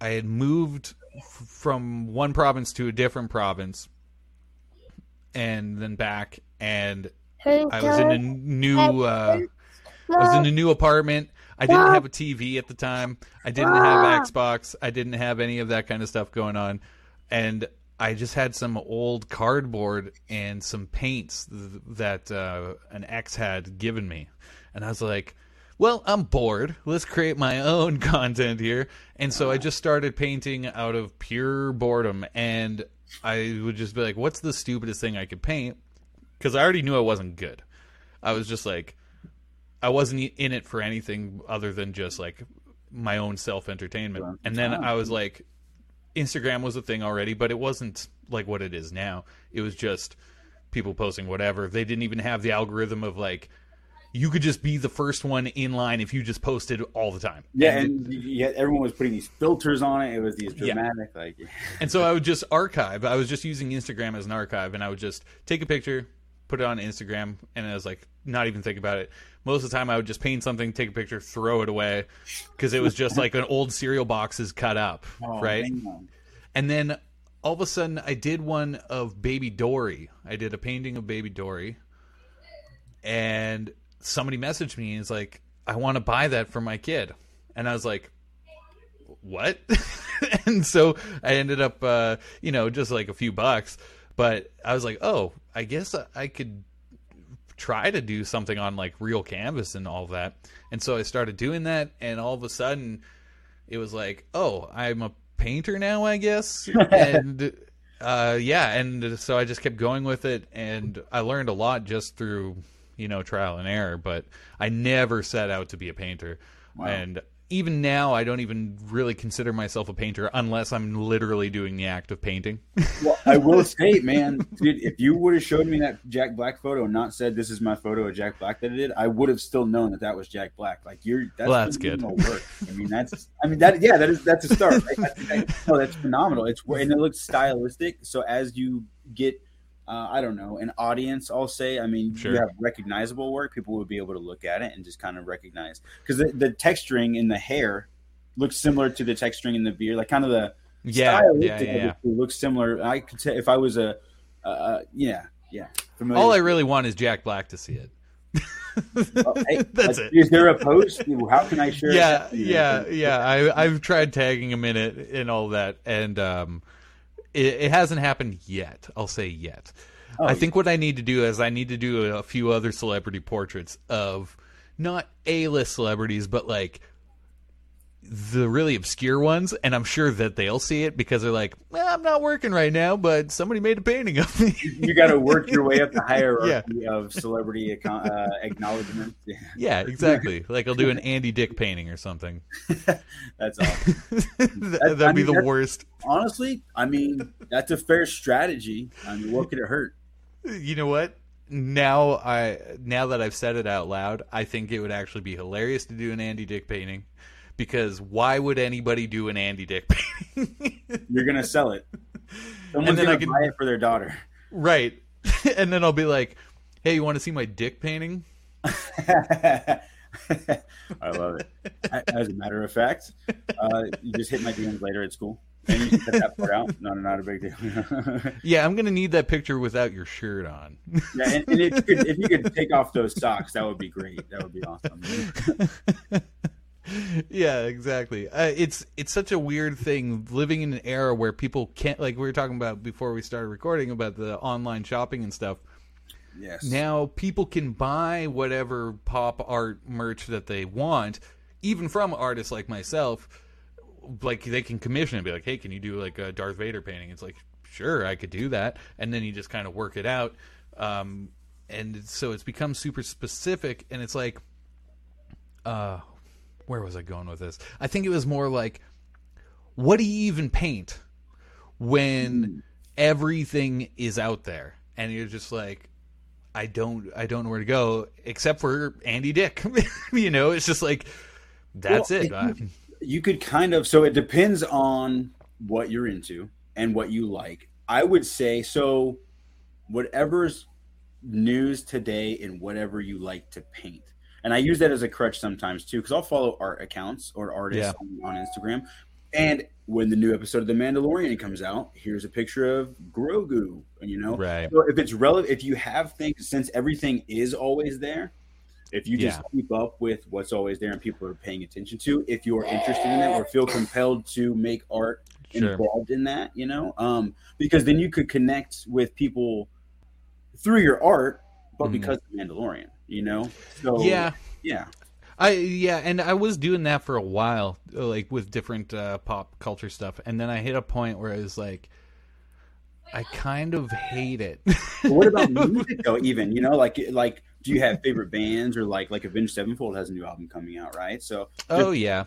I had moved f- from one province to a different province, and then back, and I was in a new. Uh, I was in a new apartment. I didn't have a TV at the time. I didn't have Xbox. I didn't have any of that kind of stuff going on. And I just had some old cardboard and some paints th- that uh, an ex had given me. And I was like, well, I'm bored. Let's create my own content here. And so I just started painting out of pure boredom. And I would just be like, what's the stupidest thing I could paint? Because I already knew I wasn't good. I was just like, I wasn't in it for anything other than just like my own self entertainment. And then I was like, Instagram was a thing already, but it wasn't like what it is now. It was just people posting whatever. They didn't even have the algorithm of like you could just be the first one in line if you just posted all the time. Yeah, and yet everyone was putting these filters on it. It was these Yeah. dramatic, like And so I would just archive. I was just using Instagram as an archive, and I would just take a picture, put it on Instagram, and I was like, not even think about it. Most of the time, I would just paint something, take a picture, throw it away, because it was just like an old cereal boxes cut up, oh, right? man. And then all of a sudden, I did one of Baby Dory. I did a painting of Baby Dory, and somebody messaged me and is like, "I want to buy that for my kid," and I was like, "What?" and so I ended up, uh, you know, just like a few bucks, but I was like, "Oh, I guess I could." try to do something on like real canvas and all that. And so i started doing that and all of a sudden it was like oh i'm a painter now i guess? And uh yeah and so i just kept going with it and i learned a lot just through you know trial and error but i never set out to be a painter. And even now i don't even really consider myself a painter unless i'm literally doing the act of painting Well, I will say, man, dude, if you would have showed me that Jack Black photo and not said this is my photo of Jack Black that I did, I would have still known that that was Jack Black. Like you're, that's, Well, that's good. Work. I mean, that's, I mean, that, yeah, that is that's a start. Right? That's, that, no, that's phenomenal. It's and it looks stylistic. So as you get, uh, I don't know, an audience, I'll say. I mean, Sure. you have recognizable work. People would be able to look at it and just kind of recognize because the, the texturing in the hair looks similar to the texturing in the beard, like kind of the yeah yeah yeah, yeah. it looks similar. I could say if I was a, uh, yeah, yeah. Familiar all i really want is jack black to see it Oh, hey, that's it Is there a post? How can I share? yeah, yeah, yeah. I I've tried tagging him in it and all that, and um, it, it hasn't happened yet. I'll say yet. Oh, I think what I need to do is I need to do a few other celebrity portraits of not A list celebrities, but like the really obscure ones, and I'm sure that they'll see it because they're like, well, I'm not working right now, but somebody made a painting of me. You got to work your way up the hierarchy of celebrity account, uh, acknowledgement. Yeah, yeah, exactly. Like I'll do an Andy Dick painting or something. that's awesome. That'd I be mean, the worst. Honestly, I mean that's a fair strategy. I mean, what could it hurt? you know what now i now that i've said it out loud i think it would actually be hilarious to do an andy dick painting because why would anybody do an andy dick painting You're gonna sell it. Someone's And then gonna I can- buy it for their daughter. right and then i'll be like hey you want to see my dick painting I love it. As a matter of fact, uh, you just hit my DMs later at school, and you can cut that part out. No, no, not a big deal. yeah i'm gonna need that picture without your shirt on yeah, and, and if, you could, if you could take off those socks, that would be great. That would be awesome. Yeah exactly. Uh, it's it's such a weird thing living in an era where people can't like we were talking about before we started recording about the online shopping and stuff. Yes. now people can buy whatever pop art merch that they want even from artists like myself like they can commission and be like hey can you do like a darth vader painting? It's like sure i could do that. And then you just kind of work it out. Um, and so it's become super specific and it's like uh where was i going with this i think it was more like what do you even paint when everything is out there and you're just like I don't I don't know where to go except for Andy Dick. you know, it's just like that's Well, it. Uh, you could kind of so it depends on what you're into and what you like. I would say so whatever's news today and whatever you like to paint. And I use that as a crutch sometimes too, because I'll follow art accounts or artists Yeah. on, on Instagram. And when the new episode of The Mandalorian comes out, here's a picture of Grogu. You know, Right. so if it's relevant, if you have things, since everything is always there, if you just Yeah. keep up with what's always there and people are paying attention to, if you are interested in that or feel compelled to make art Sure. involved in that, you know, um, because then you could connect with people through your art, but Mhm. because of Mandalorian, you know, so Yeah. yeah, I yeah, and I was doing that for a while, like with different uh, pop culture stuff, and then I hit a point where I was like, I kind of hate it. What about music though? Even you know, like like, do you have favorite bands or like like Avenged Sevenfold has a new album coming out, right? So oh yeah,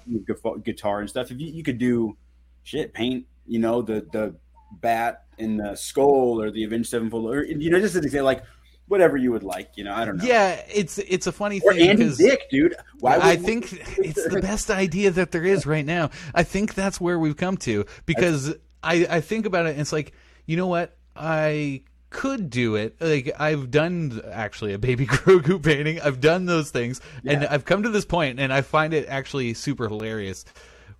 guitar and stuff. If you, you could do shit, paint, you know, the the bat and the skull or the Avenged Sevenfold, or you know, just to say like whatever you would like, you know, I don't know. yeah. It's it's a funny Or thing Andy Dick, dude. Why? I think it's the best idea that there is right now. I think that's where we've come to because I I think about it and it's like you know what I could do it like I've done actually a baby Grogu painting I've done those things and I've come to this point and I find it actually super hilarious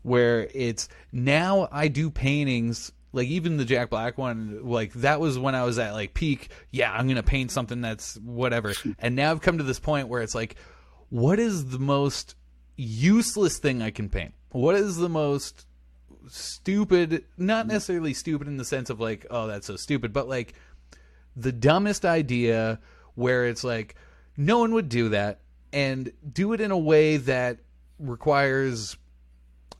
where it's now I do paintings like even the Jack Black one like that was when I was at like peak. Yeah I'm going to paint something that's whatever. And now I've come to this point where it's like what is the most useless thing I can paint? What is the most stupid not mm. necessarily stupid in the sense of like oh that's so stupid but like the dumbest idea where it's like no one would do that and do it in a way that requires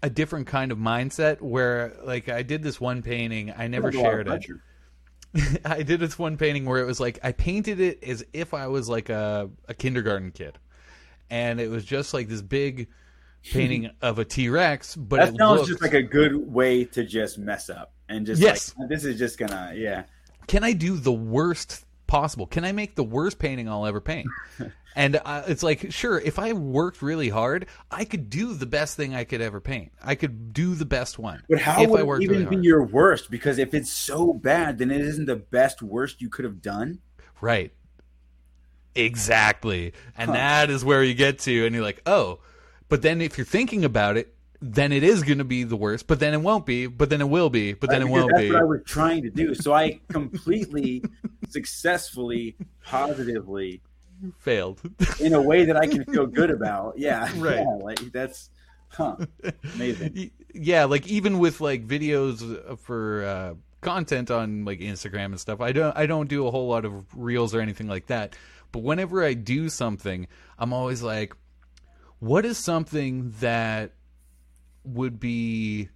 a different kind of mindset where like I did this one painting I never That's a lot of shared it. I did this one painting where it was like I painted it as if I was like a, a kindergarten kid. And it was just like this big painting of a T Rex, but That it sounds looked just like a good way to just mess up and just Yes. like this is just gonna yeah. can I do the worst possible? Can I make the worst painting I'll ever paint? and uh, it's like, sure, if I worked really hard, I could do the best thing I could ever paint. I could do the best one. But how if would I it worked even really be hard. your worst? Because if it's so bad, then it isn't the best worst you could have done. Right. Exactly. And Huh. that is where you get to, and you're like, oh. But then if you're thinking about it, then it is going to be the worst, but then it won't be, but then it will be, but then it Right? Won't that's be. what I was trying to do. So I completely, successfully, positively, Failed. in a way that I can feel good about. Yeah, Right. Yeah, like that's huh, amazing. Yeah, like even with like videos uh, for uh, content on like Instagram and stuff, I don't I don't do a whole lot of reels or anything like that. But whenever I do something, I'm always like, what is something that would be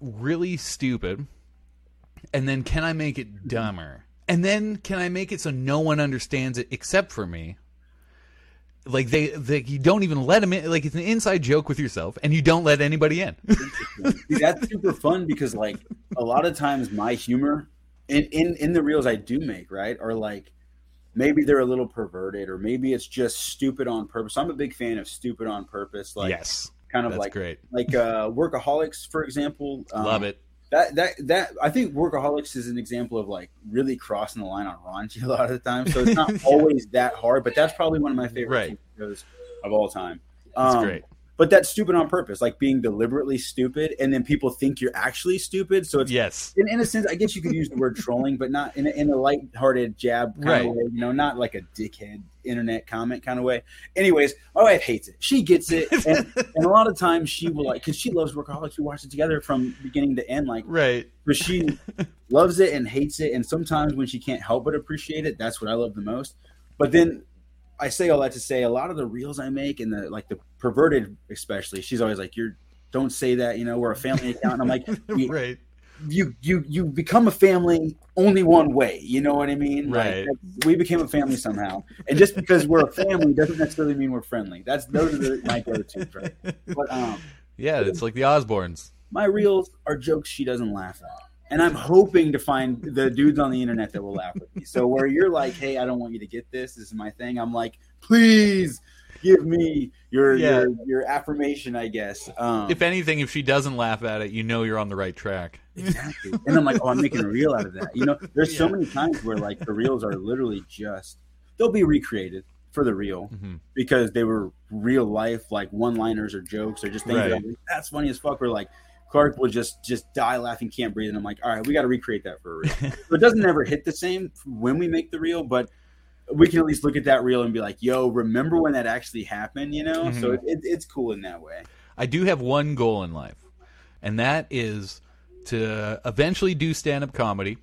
really stupid, and then can I make it dumber? And then can I make it so no one understands it except for me? Like they, they, you don't even let them in. Like it's an inside joke with yourself, and you don't let anybody in. See, that's super fun because like a lot of times my humor in, in in the reels I do make, right, are like maybe they're a little perverted or maybe it's just stupid on purpose. I'm a big fan of stupid on purpose, like yes, kind of that's like great. like uh workaholics, for example. Um, Love it. That that that I think workaholics is an example of like really crossing the line on raunchy a lot of the time. So it's not Yeah. always that hard, but that's probably one of my favorite Right. shows of all time. That's Um, great. But that's stupid on purpose, like being deliberately stupid, and then people think you're actually stupid. So it's Yes, in, in a sense, I guess you could use the word trolling, but not in a, in a light-hearted jab kind Right. of way. You know, not like a dickhead internet comment kind of way. Anyways, my wife hates it. She gets it, and, and a lot of times she will like because she loves workaholics. We watch it together from beginning to end, like right. but she loves it and hates it. And sometimes when she can't help but appreciate it, that's what I love the most. But then I say all that to say a lot of the reels I make and the like the perverted especially, she's always like, You're don't say that, you know, we're a family account. And I'm like, right. you you you become a family only one way. You know what I mean? Right. Like, we became a family somehow, and just because we're a family doesn't necessarily mean we're friendly. That's those are the, my go-tos, right? But um, Yeah, it's like the Osbournes. my reels are jokes she doesn't laugh at. And I'm hoping to find the dudes on the internet that will laugh with me. So where you're like, hey, I don't want you to get this. This is my thing. I'm like, please give me your Yeah. your, your affirmation, I guess. Um, If anything, if she doesn't laugh at it, you know you're on the right track. Exactly. And I'm like, oh, I'm making a reel out of that. You know, there's so many times where like the reels are literally just they'll be recreated for the reel Mhm. because they were real life like one liners or jokes or just things Right. Like, that's funny as fuck. Or like Clark will just just die laughing, can't breathe, and I'm like, all right, we got to recreate that for a reel. so it doesn't ever hit the same when we make the reel, but we can at least look at that reel and be like, yo, remember when that actually happened? You know, so it, Mm-hmm. it, it's cool in that way. I do have one goal in life, and that is to eventually do stand up comedy.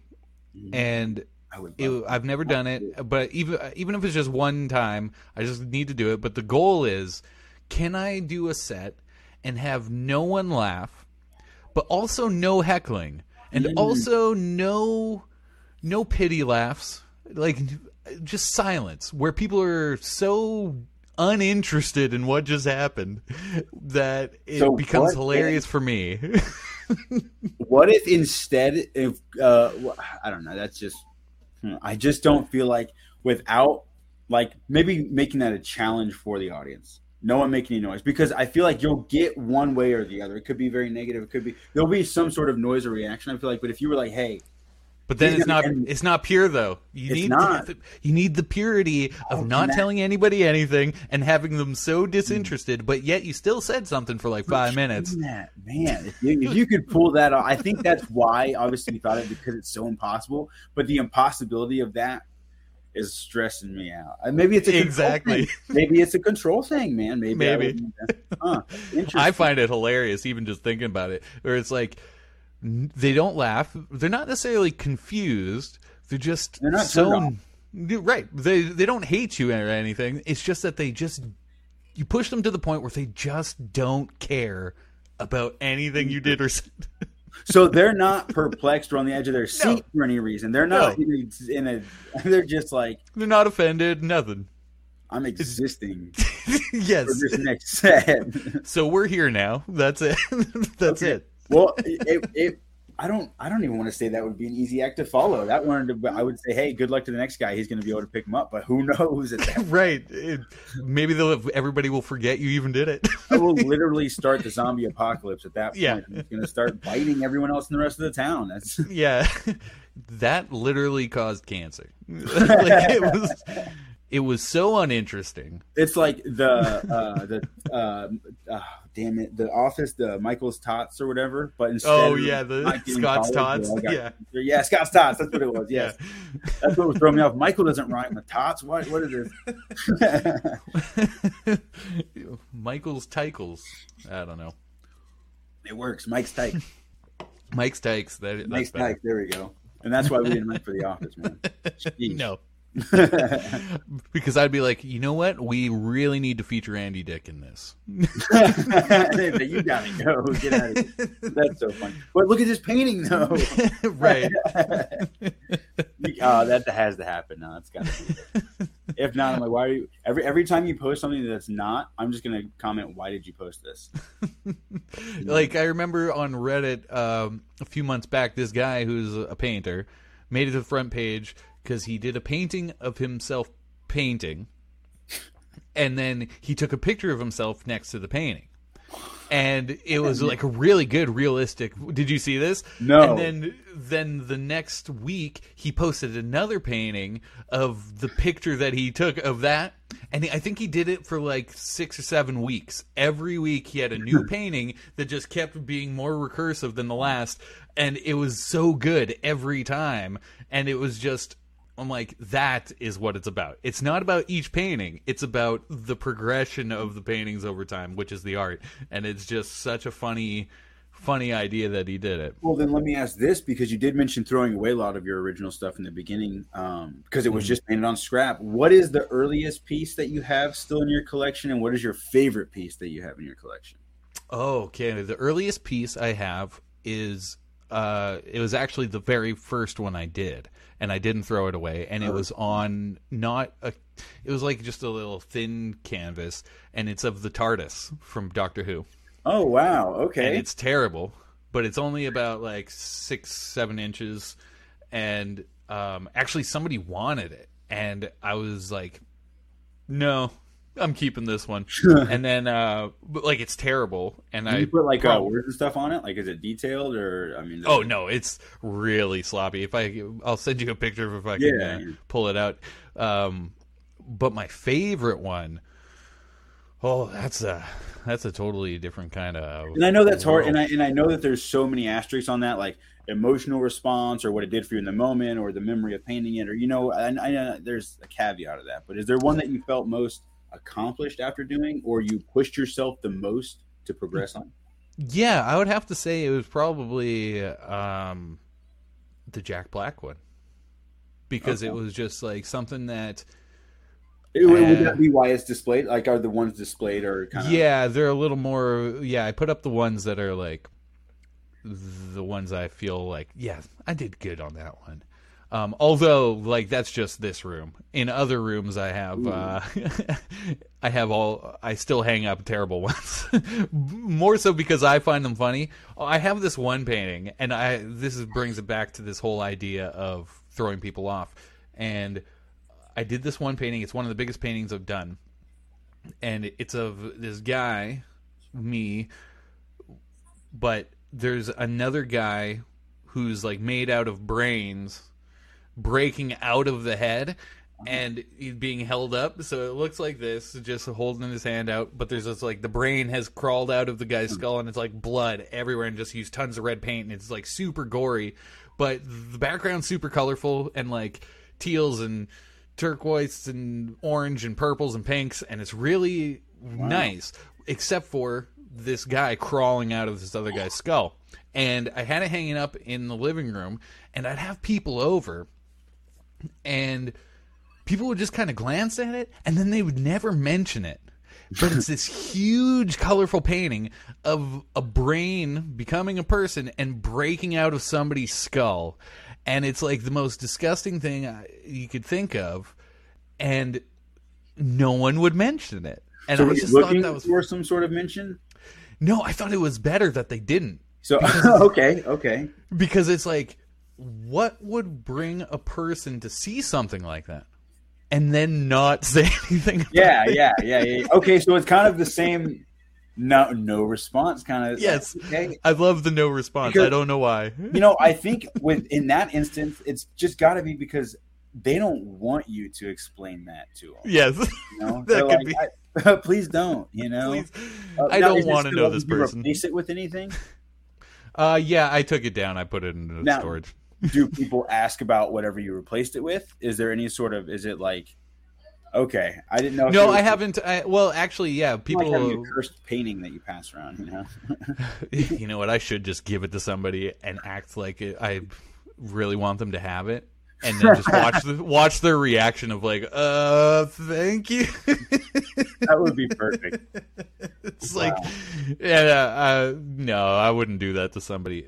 And I would it, I've never done it, but even even if it's just one time, I just need to do it. But the goal is, can I do a set and have no one laugh, but also no heckling, and Mm. also no no pity laughs, like just silence, where people are so uninterested in what just happened that it So becomes hilarious for me. what if instead if uh i don't know that's just hmm, i just don't feel like without like maybe making that a challenge for the audience no one making any noise because i feel like you'll get one way or the other it could be very negative it could be there'll be some sort of noise or reaction i feel like but if you were like hey But then it's not it's not pure though. You It's need not. The, you need the purity of Oh, not telling anybody anything and having them so disinterested, but yet you still said something for like five minutes. That, man. If you, if you could pull that off, I think that's why. Obviously, you thought it because it's so impossible. But the impossibility of that is stressing me out. Uh, maybe it's a Exactly. Maybe it's a control thing, man. Maybe. I Maybe. wouldn't- Huh. I find it hilarious even just thinking about it. Where it's like they don't laugh. They're not necessarily confused. They're just They're not so right. They they don't hate you or anything. It's just that they just you push them to the point where they just don't care about anything you did or said. so they're not perplexed or on the edge of their seat for any reason. They're not No. in, a. They're just like They're not offended. Nothing. I'm existing yes. this next set. So we're here now. That's it. That's Okay. it. well, it, it, I don't. I don't even want to say that would be an easy act to follow. That one, I would say, hey, good luck to the next guy. He's going to be able to pick him up. But who knows? At that Right. It- maybe they'll everybody will forget you even did it. I will literally start the zombie apocalypse at that point. Yeah. He's going to start biting everyone else in the rest of the town. That's yeah. That literally caused cancer. like it was it was so uninteresting. it's like the uh, the uh, uh, damn it, the office, the Michael's Tots or whatever. But instead, Oh yeah, the Scott's college, Tots. got- Yeah. yeah, Scott's Tots. That's what it was. Yes, that's what was throwing me off. Michael doesn't rhyme with Tots. What? What is this? Michael's Tykles. I don't know. it works. Mike's tight. Mike's Tykes. That, Mike's. There we go. And that's why we didn't write for the office, man. Jeez. No. because I'd be like, you know what? We really need to feature Andy Dick in this. you gotta go. Get out of here. That's so funny. But look at this painting, though. right. uh, that has to happen now. That's got to be. If not, I'm like, why are you? Every every time you post something that's not, I'm just gonna comment, why did you post this? like I remember on Reddit um, a few months back, this guy who's a painter made it to the front page because he did a painting of himself painting, and then he took a picture of himself next to the painting. And it was like a really good, realistic. Did you see this? No. And then, then the next week, he posted another painting of the picture that he took of that, and I think he did it for like six or seven weeks. Every week, he had a new painting that just kept being more recursive than the last, and it was so good every time. And it was just I'm like, that is what it's about. It's not about each painting. It's about the progression of the paintings over time, which is the art. And it's just such a funny, funny idea that he did it. Well, then let me ask this because you did mention throwing away a lot of your original stuff in the beginning um, because it was just painted on scrap. What is the earliest piece that you have still in your collection, and what is your favorite piece that you have in your collection? Oh, okay. The earliest piece I have is uh it was actually the very first one I did and I didn't throw it away and it was on not a it was like just a little thin canvas and it's of the TARDIS from Doctor Who. Oh wow, and okay. it's terrible, but it's only about like six, seven inches. And um, actually, somebody wanted it, and I was like, "No, I'm keeping this one. and then, uh, but like it's terrible. And I you put like uh, words and stuff on it? Like, is it detailed or I mean? Oh no, it's really sloppy. If I, I'll send you a picture if I can Yeah. uh, pull it out. Um, but my favorite one, oh, that's a that's a totally different kind of. And I know that's hard, and I and I know that there's so many asterisks on that, like emotional response or what it did for you in the moment, or the memory of painting it, or you know, I, I know there's a caveat of that. But is there one that you felt most accomplished after doing, or you pushed yourself the most to progress on? yeah, I would have to say it was probably um, the Jack Black one because it was just like something that It, would Uh, that be why it's displayed? Like, are the ones displayed or kind of? Yeah, they're a little more. Yeah, I put up the ones that are like the ones I feel like, yeah, I did good on that one. Um, although, like, that's just this room. In other rooms, I have, uh, I have all. I still hang up terrible ones. More so because I find them funny. I have this one painting, and I this is, brings it back to this whole idea of throwing people off. And I did this one painting. It's one of the biggest paintings I've done, and it's of this guy, me, but there's another guy who's like made out of brains breaking out of the head uh-huh. and he's being held up. So it looks like this just holding his hand out but there's this like the brain has crawled out of the guy's hmm. skull and it's like blood everywhere and just used tons of red paint and it's like super gory. But the background's super colorful and like teals and turquoise and orange and purples and pinks and it's really nice except for this guy crawling out of this other guy's skull. And i had it hanging up in the living room and i'd have people over and people would just kind of glance at it and then they would never mention it but it's this huge colorful painting of a brain becoming a person and breaking out of somebody's skull and it's like the most disgusting thing I- you could think of and no one would mention it and So i just thought that was for some sort of mention? no i thought it was better that they didn't So okay, okay. because it's like what would bring a person to see something like that and then not say anything Yeah, yeah, yeah, yeah. Okay, so it's kind of the same. No, no response. Kind of. Yes. Okay. i love the no response Because- i don't know why You know, I think with in that instance, it's just got to be because they don't want you to explain that to them. yes You know, That They're could like, I, please don't. You know, Uh, i don't want to know this person Replace it with anything? uh yeah i took it down i put it in storage Do people ask about whatever you replaced it with? Is there any sort of? Is it like? Okay, I didn't know. no was i haven't I, well actually yeah like people having a cursed painting that you pass around. You know. you know what i should just give it to somebody and act like it, i really want them to have it and then just watch the watch their reaction of like uh thank you that would be perfect. it's like yeah uh, no i wouldn't do that to somebody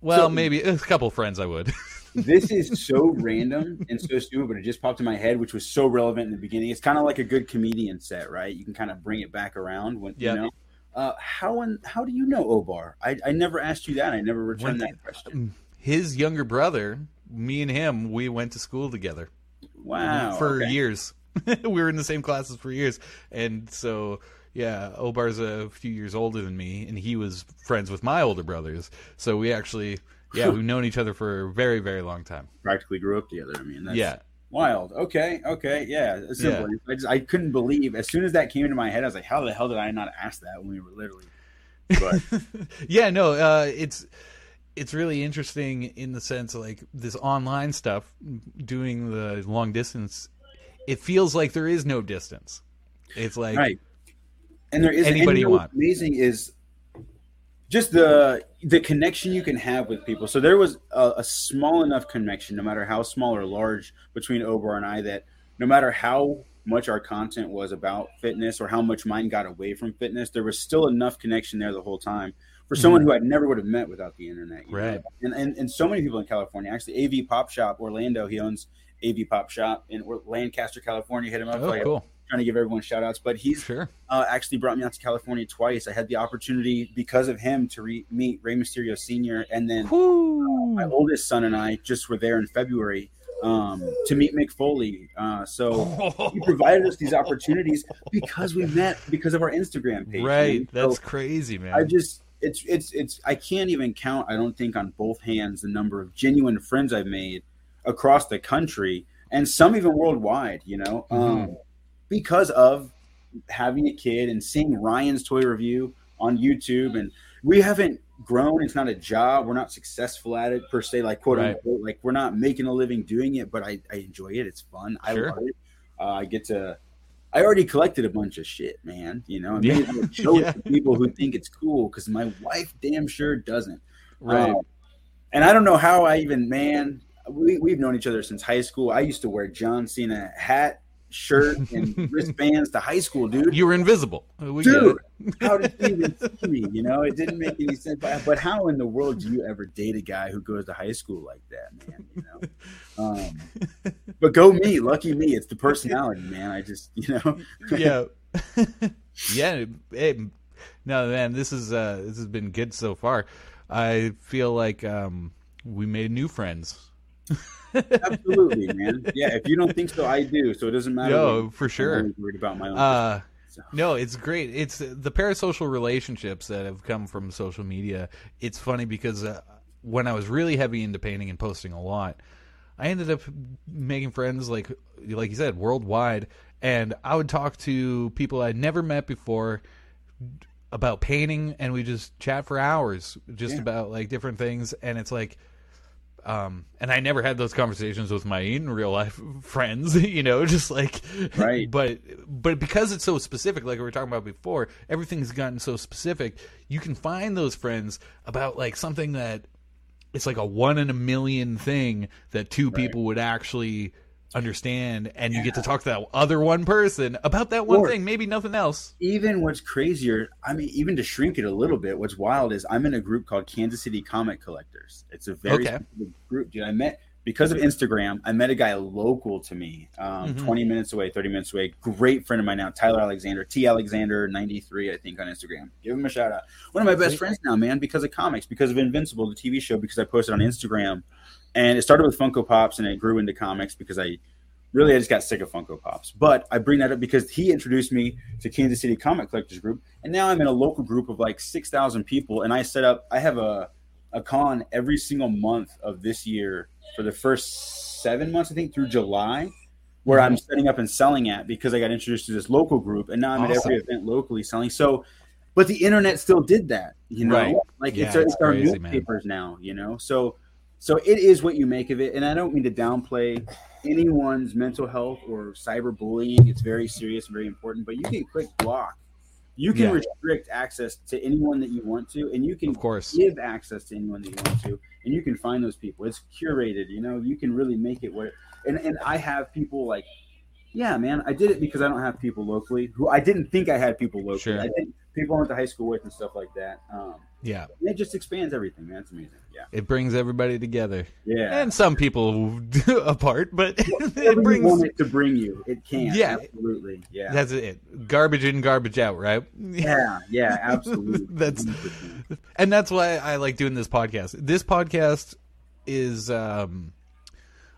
well So- maybe a couple friends i would this is so random and so stupid, but it just popped in my head, which was so relevant in the beginning. It's kind of like a good comedian set, right? You can kind of bring it back around when Yeah. you know. Uh, how and how do you know Obar? I, I never asked you that. I never returned When- that question. his younger brother me and him we went to school together Wow. for okay. years we were in the same classes for years and so yeah obar's a few years older than me and he was friends with my older brothers so we actually yeah we've known each other for a very very long time Practically grew up together. I mean, that's yeah wild. Okay, okay, yeah. Simple. I just I couldn't believe as soon as that came into my head, I was like, how the hell did I not ask that when we were literally? But yeah no uh it's it's really interesting in the sense of like this online stuff doing the long distance it feels like there is no distance it's like right. And there is Anybody and you want. Amazing is just the the connection you can have with people. So there was a, a small enough connection, no matter how small or large, between Obar and I that no matter how much our content was about fitness or how much mine got away from fitness, there was still enough connection there the whole time for mm-hmm. someone who I never would have met without the internet. you know? Right. And, and and so many people in California. Actually, AV Pop Shop Orlando. He owns AV Pop Shop in Lancaster, California. Hit him up. oh Like, cool Trying to give everyone shout outs, but he's sure uh, actually brought me out to California twice. I had the opportunity because of him to re- meet Rey Mysterio Sr. and then my oldest son and I just were there in February um, to meet Mick Foley. Uh, so he provided us these opportunities because we met because of our Instagram page. right. man. That's So crazy, man. I just it's it's it's I can't even count. I don't think on both hands the number of genuine friends I've made across the country and some even worldwide. You know, Mhm. um, because of having a kid and seeing Ryan's toy review on YouTube, and we haven't grown. It's not a job. We're not successful at it per se, like quote Right. unquote. Like we're not making a living doing it, but I, I enjoy it. It's fun. I Sure. love it. Uh, I get to. I already collected a bunch of shit, man. You know, and Yeah. Show Yeah. it to people who think it's cool because my wife damn sure doesn't. right. Um, and I don't know how I even, man, we, we've known each other since high school. I used to wear John Cena hat, shirt, and wristbands to high school, dude. you were invisible. We Dude, how did you even see me? You know, it didn't make any sense. But, but how in the world do you ever date a guy who goes to high school like that, man? You know, um, but go me, lucky me. It's the personality, man. I just, you know, yeah, yeah. Hey, no, man, this is uh, this has been good so far. I feel like um, we made new friends. Absolutely, man. Yeah, if you don't think so, I do. So it doesn't matter. What- for I'm sure. worried about my own. Uh, so. no, it's great. It's the parasocial relationships that have come from social media. It's funny because uh, when I was really heavy into painting and posting a lot, I ended up making friends like like you said worldwide, and I would talk to people I'd never met before about painting, and we just chat for hours just Yeah. about like different things, and it's like. Um, and I never had those conversations with my in real life friends, you know, just like, Right. But but because it's so specific, like we were talking about before, everything's gotten so specific. You can find those friends about like something that it's like a one in a million thing that two people would actually understand, and you get to talk to that other one person about that one Or- thing, maybe nothing else. even what's crazier, I mean, even to shrink it a little bit, what's wild is I'm in a group called Kansas City Comic Collectors. It's a very Okay. group, dude. I met because of Instagram. I met a guy local to me, um, Mhm. 20 minutes away, 30 minutes away. Great friend of mine now, Tyler Alexander, T Alexander 93, I think, on Instagram. Give him a shout out. One of my best friends now, man, because of comics, because of Invincible, the TV show, because I posted on Instagram, and it started with Funko Pops and it grew into comics because I really I just got sick of Funko Pops. But I bring that up because he introduced me to Kansas City Comic Collectors Group, and now I'm in a local group of like six thousand people, and I set up. I have a a con every single month of this year for the first seven months, I think, through July, where I'm mm-hmm. setting up and selling at because I got introduced to this local group, and now I'm at every event locally selling. So. But the internet still did that, you know. Right. Like Yeah, it's, our- it's it's our crazy, man. newspapers now, you know. So, so it is what you make of it, and I don't mean to downplay anyone's mental health or cyberbullying. It's very serious and very important. But you can click block. You can Yeah. restrict access to anyone that you want to, and you can Of course. give access to anyone that you want to, and you can find those people. It's curated. You know, you can really make it where. And and I have people like, yeah, man, I did it because I don't have people locally who I didn't think I had people locally. Sure. I think people I went to high school with and stuff like that. Um, Yeah, and it just expands everything, man. It's amazing. Yeah, it brings everybody together, yeah. and some people apart, but it you brings. want it to bring you, it can. Yeah. absolutely. Yeah, That's it. Garbage in, garbage out, right? yeah, yeah, absolutely. That's- 100%. and that's why I like doing this podcast. This podcast is um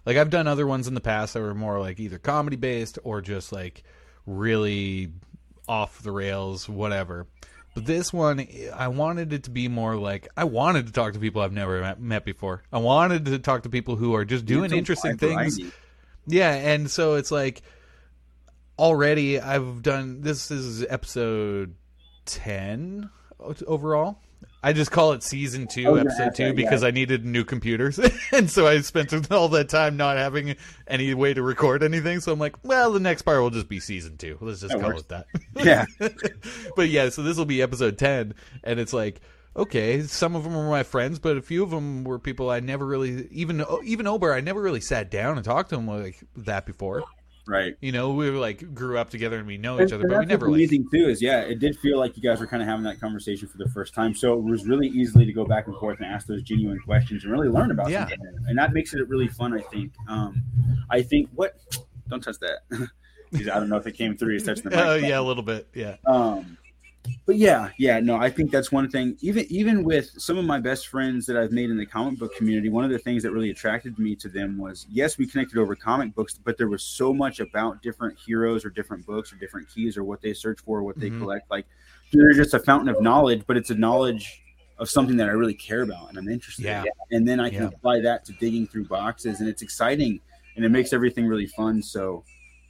like I've done other ones in the past that were more like either comedy based or just like really off the rails, whatever. But this one, I wanted it to be more like I wanted to talk to people I've never met, met before. I wanted to talk to people who are just doing interesting things. Yeah, and so it's like already I've done this is episode 10 overall. I just call it season 2, Oh, yeah, episode 2 okay, because I needed new computers. and so I spent all that time not having any way to record anything. So I'm like, well, the next part will just be season 2. Let's just That call works. it that. Yeah, but yeah, so this will be episode 10 and it's like okay, some of them were my friends, but a few of them were people I never really even even Obar I never really sat down and talked to him like that before. Right. You know, we were like grew up together and we know And, each other, and but we that's never what's like amazing too is yeah, it did feel like you guys were kind of having that conversation for the first time. So it was really easily to go back and forth and ask those genuine questions and really learn about Yeah. something. And that makes it really fun. I think. Um, I think what. Don't touch that. He's- I don't know if it came through. He's touching the mic. Oh yeah, a little bit. Yeah. Um, but yeah, yeah, no, I think that's one thing. Even even with some of my best friends that I've made in the comic book community, one of the things that really attracted me to them was yes, we connected over comic books, but there was so much about different heroes or different books or different keys or what they search for, what they Mhm. collect. Like they're just a fountain of knowledge, but it's a knowledge of something that I really care about and I'm interested Yeah. in. And then I can Yeah. apply that to digging through boxes, and it's exciting and it makes everything really fun. So,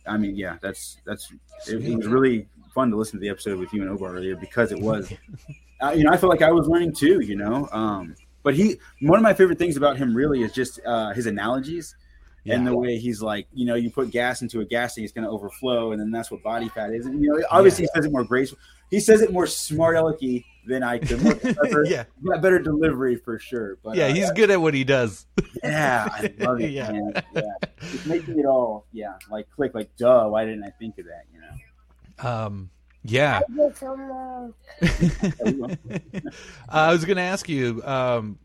I mean, yeah, that's that's it, it was really fun to listen to the episode with you and Obar earlier because it was, uh, you know, I felt like I was learning too, you know. Um, but he, one of my favorite things about him really is just uh, his analogies and the way he's like, you know, you put gas into a gas tank, it's going to overflow, and then that's what body fat is. And you know, obviously he says it more graceful. He says it more smart alecky than I could. Yeah, got better delivery for sure. But yeah, uh, he's good at what he does. yeah, I love it, Yeah. man. Yeah, it's making it all, yeah, like click, like duh. Why didn't I think of that? You know. Um, yeah. I more. I was going to ask you um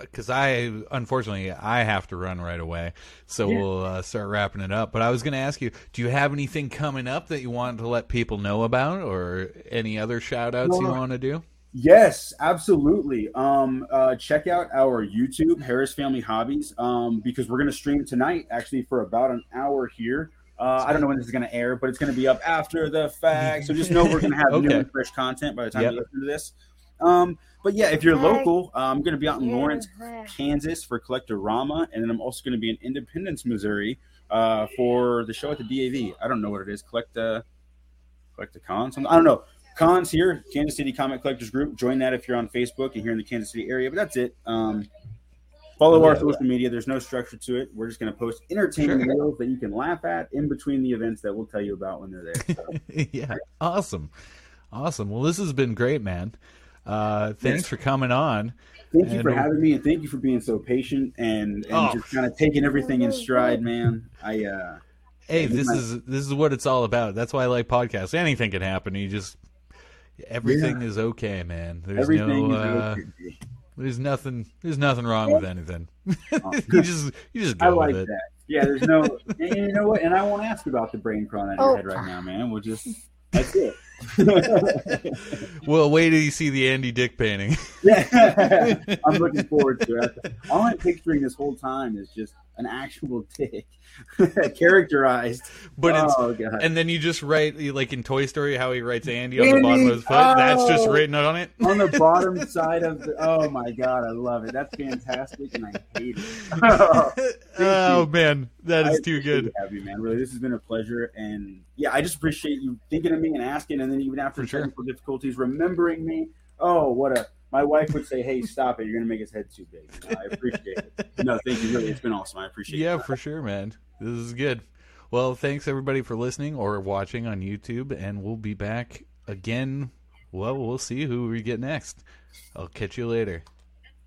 because I unfortunately I have to run right away, so Yeah. we'll uh, start wrapping it up. But I was going to ask you, do you have anything coming up that you want to let people know about, or any other shout outs you want to do? Yes, absolutely. Um, uh, check out our YouTube, Harris Family Hobbies, um, because we're going to stream tonight, actually, for about an hour here. Uh, I don't know when this is going to air, but it's going to be up after the fact. So just know we're going to have new and fresh content by the time Yep. you listen to this. Um, but yeah, if you're local, uh, I'm going to be out in Lawrence, Kansas for Collectorama, and then I'm also going to be in Independence, Missouri uh, for the show at the DAV. I don't know what it is. Collect a collect a con. Something I don't know. Cons here, Kansas City Comic Collectors Group. Join that if you're on Facebook and here in the Kansas City area. But that's it. Um, follow our Yeah. social media. There's no structure to it. We're just going to post entertaining Sure. reels that you can laugh at in between the events that we'll tell you about when they're there. So, yeah, awesome, awesome. Well, this has been great, man. Uh, thanks Yes. for coming on. thank you for having me, and thank you for being so patient and, and Oh. just kind of taking everything in stride, man. I uh, Hey, this my- is this is what it's all about. That's why I like podcasts. Anything can happen. You just everything is okay, man. There's everything no uh, okay. There's nothing there's nothing wrong with anything. you just you just I go like with it. that. Yeah, there's no, and you know what? And I won't ask about the brain crawling out of Oh. your head right now, man. We'll just that's it. Well, wait till you see the Andy Dick painting. yeah, I'm looking forward to it. All I'm picturing this whole time is just an actual dick, characterized. But it's oh and then you just write like in Toy Story how he writes Andy on the bottom of his foot. That's just Oh. written on it. on the bottom side of the. Oh my god, I love it. That's fantastic, and I hate it. Oh, oh man, that is I too good. you man. Really, this has been a pleasure, and yeah, I just appreciate you thinking of me and asking, and then even after For sure. technical difficulties, remembering me. Oh, what a! My wife would say, "Hey, stop it! You're gonna make his head too big." You know, I appreciate it. No, thank you. Really, it's been awesome. I appreciate. It. Yeah, it. for sure, man. This is good. Well, thanks everybody for listening or watching on YouTube, and we'll be back again. Well, we'll see who we get next. I'll catch you later.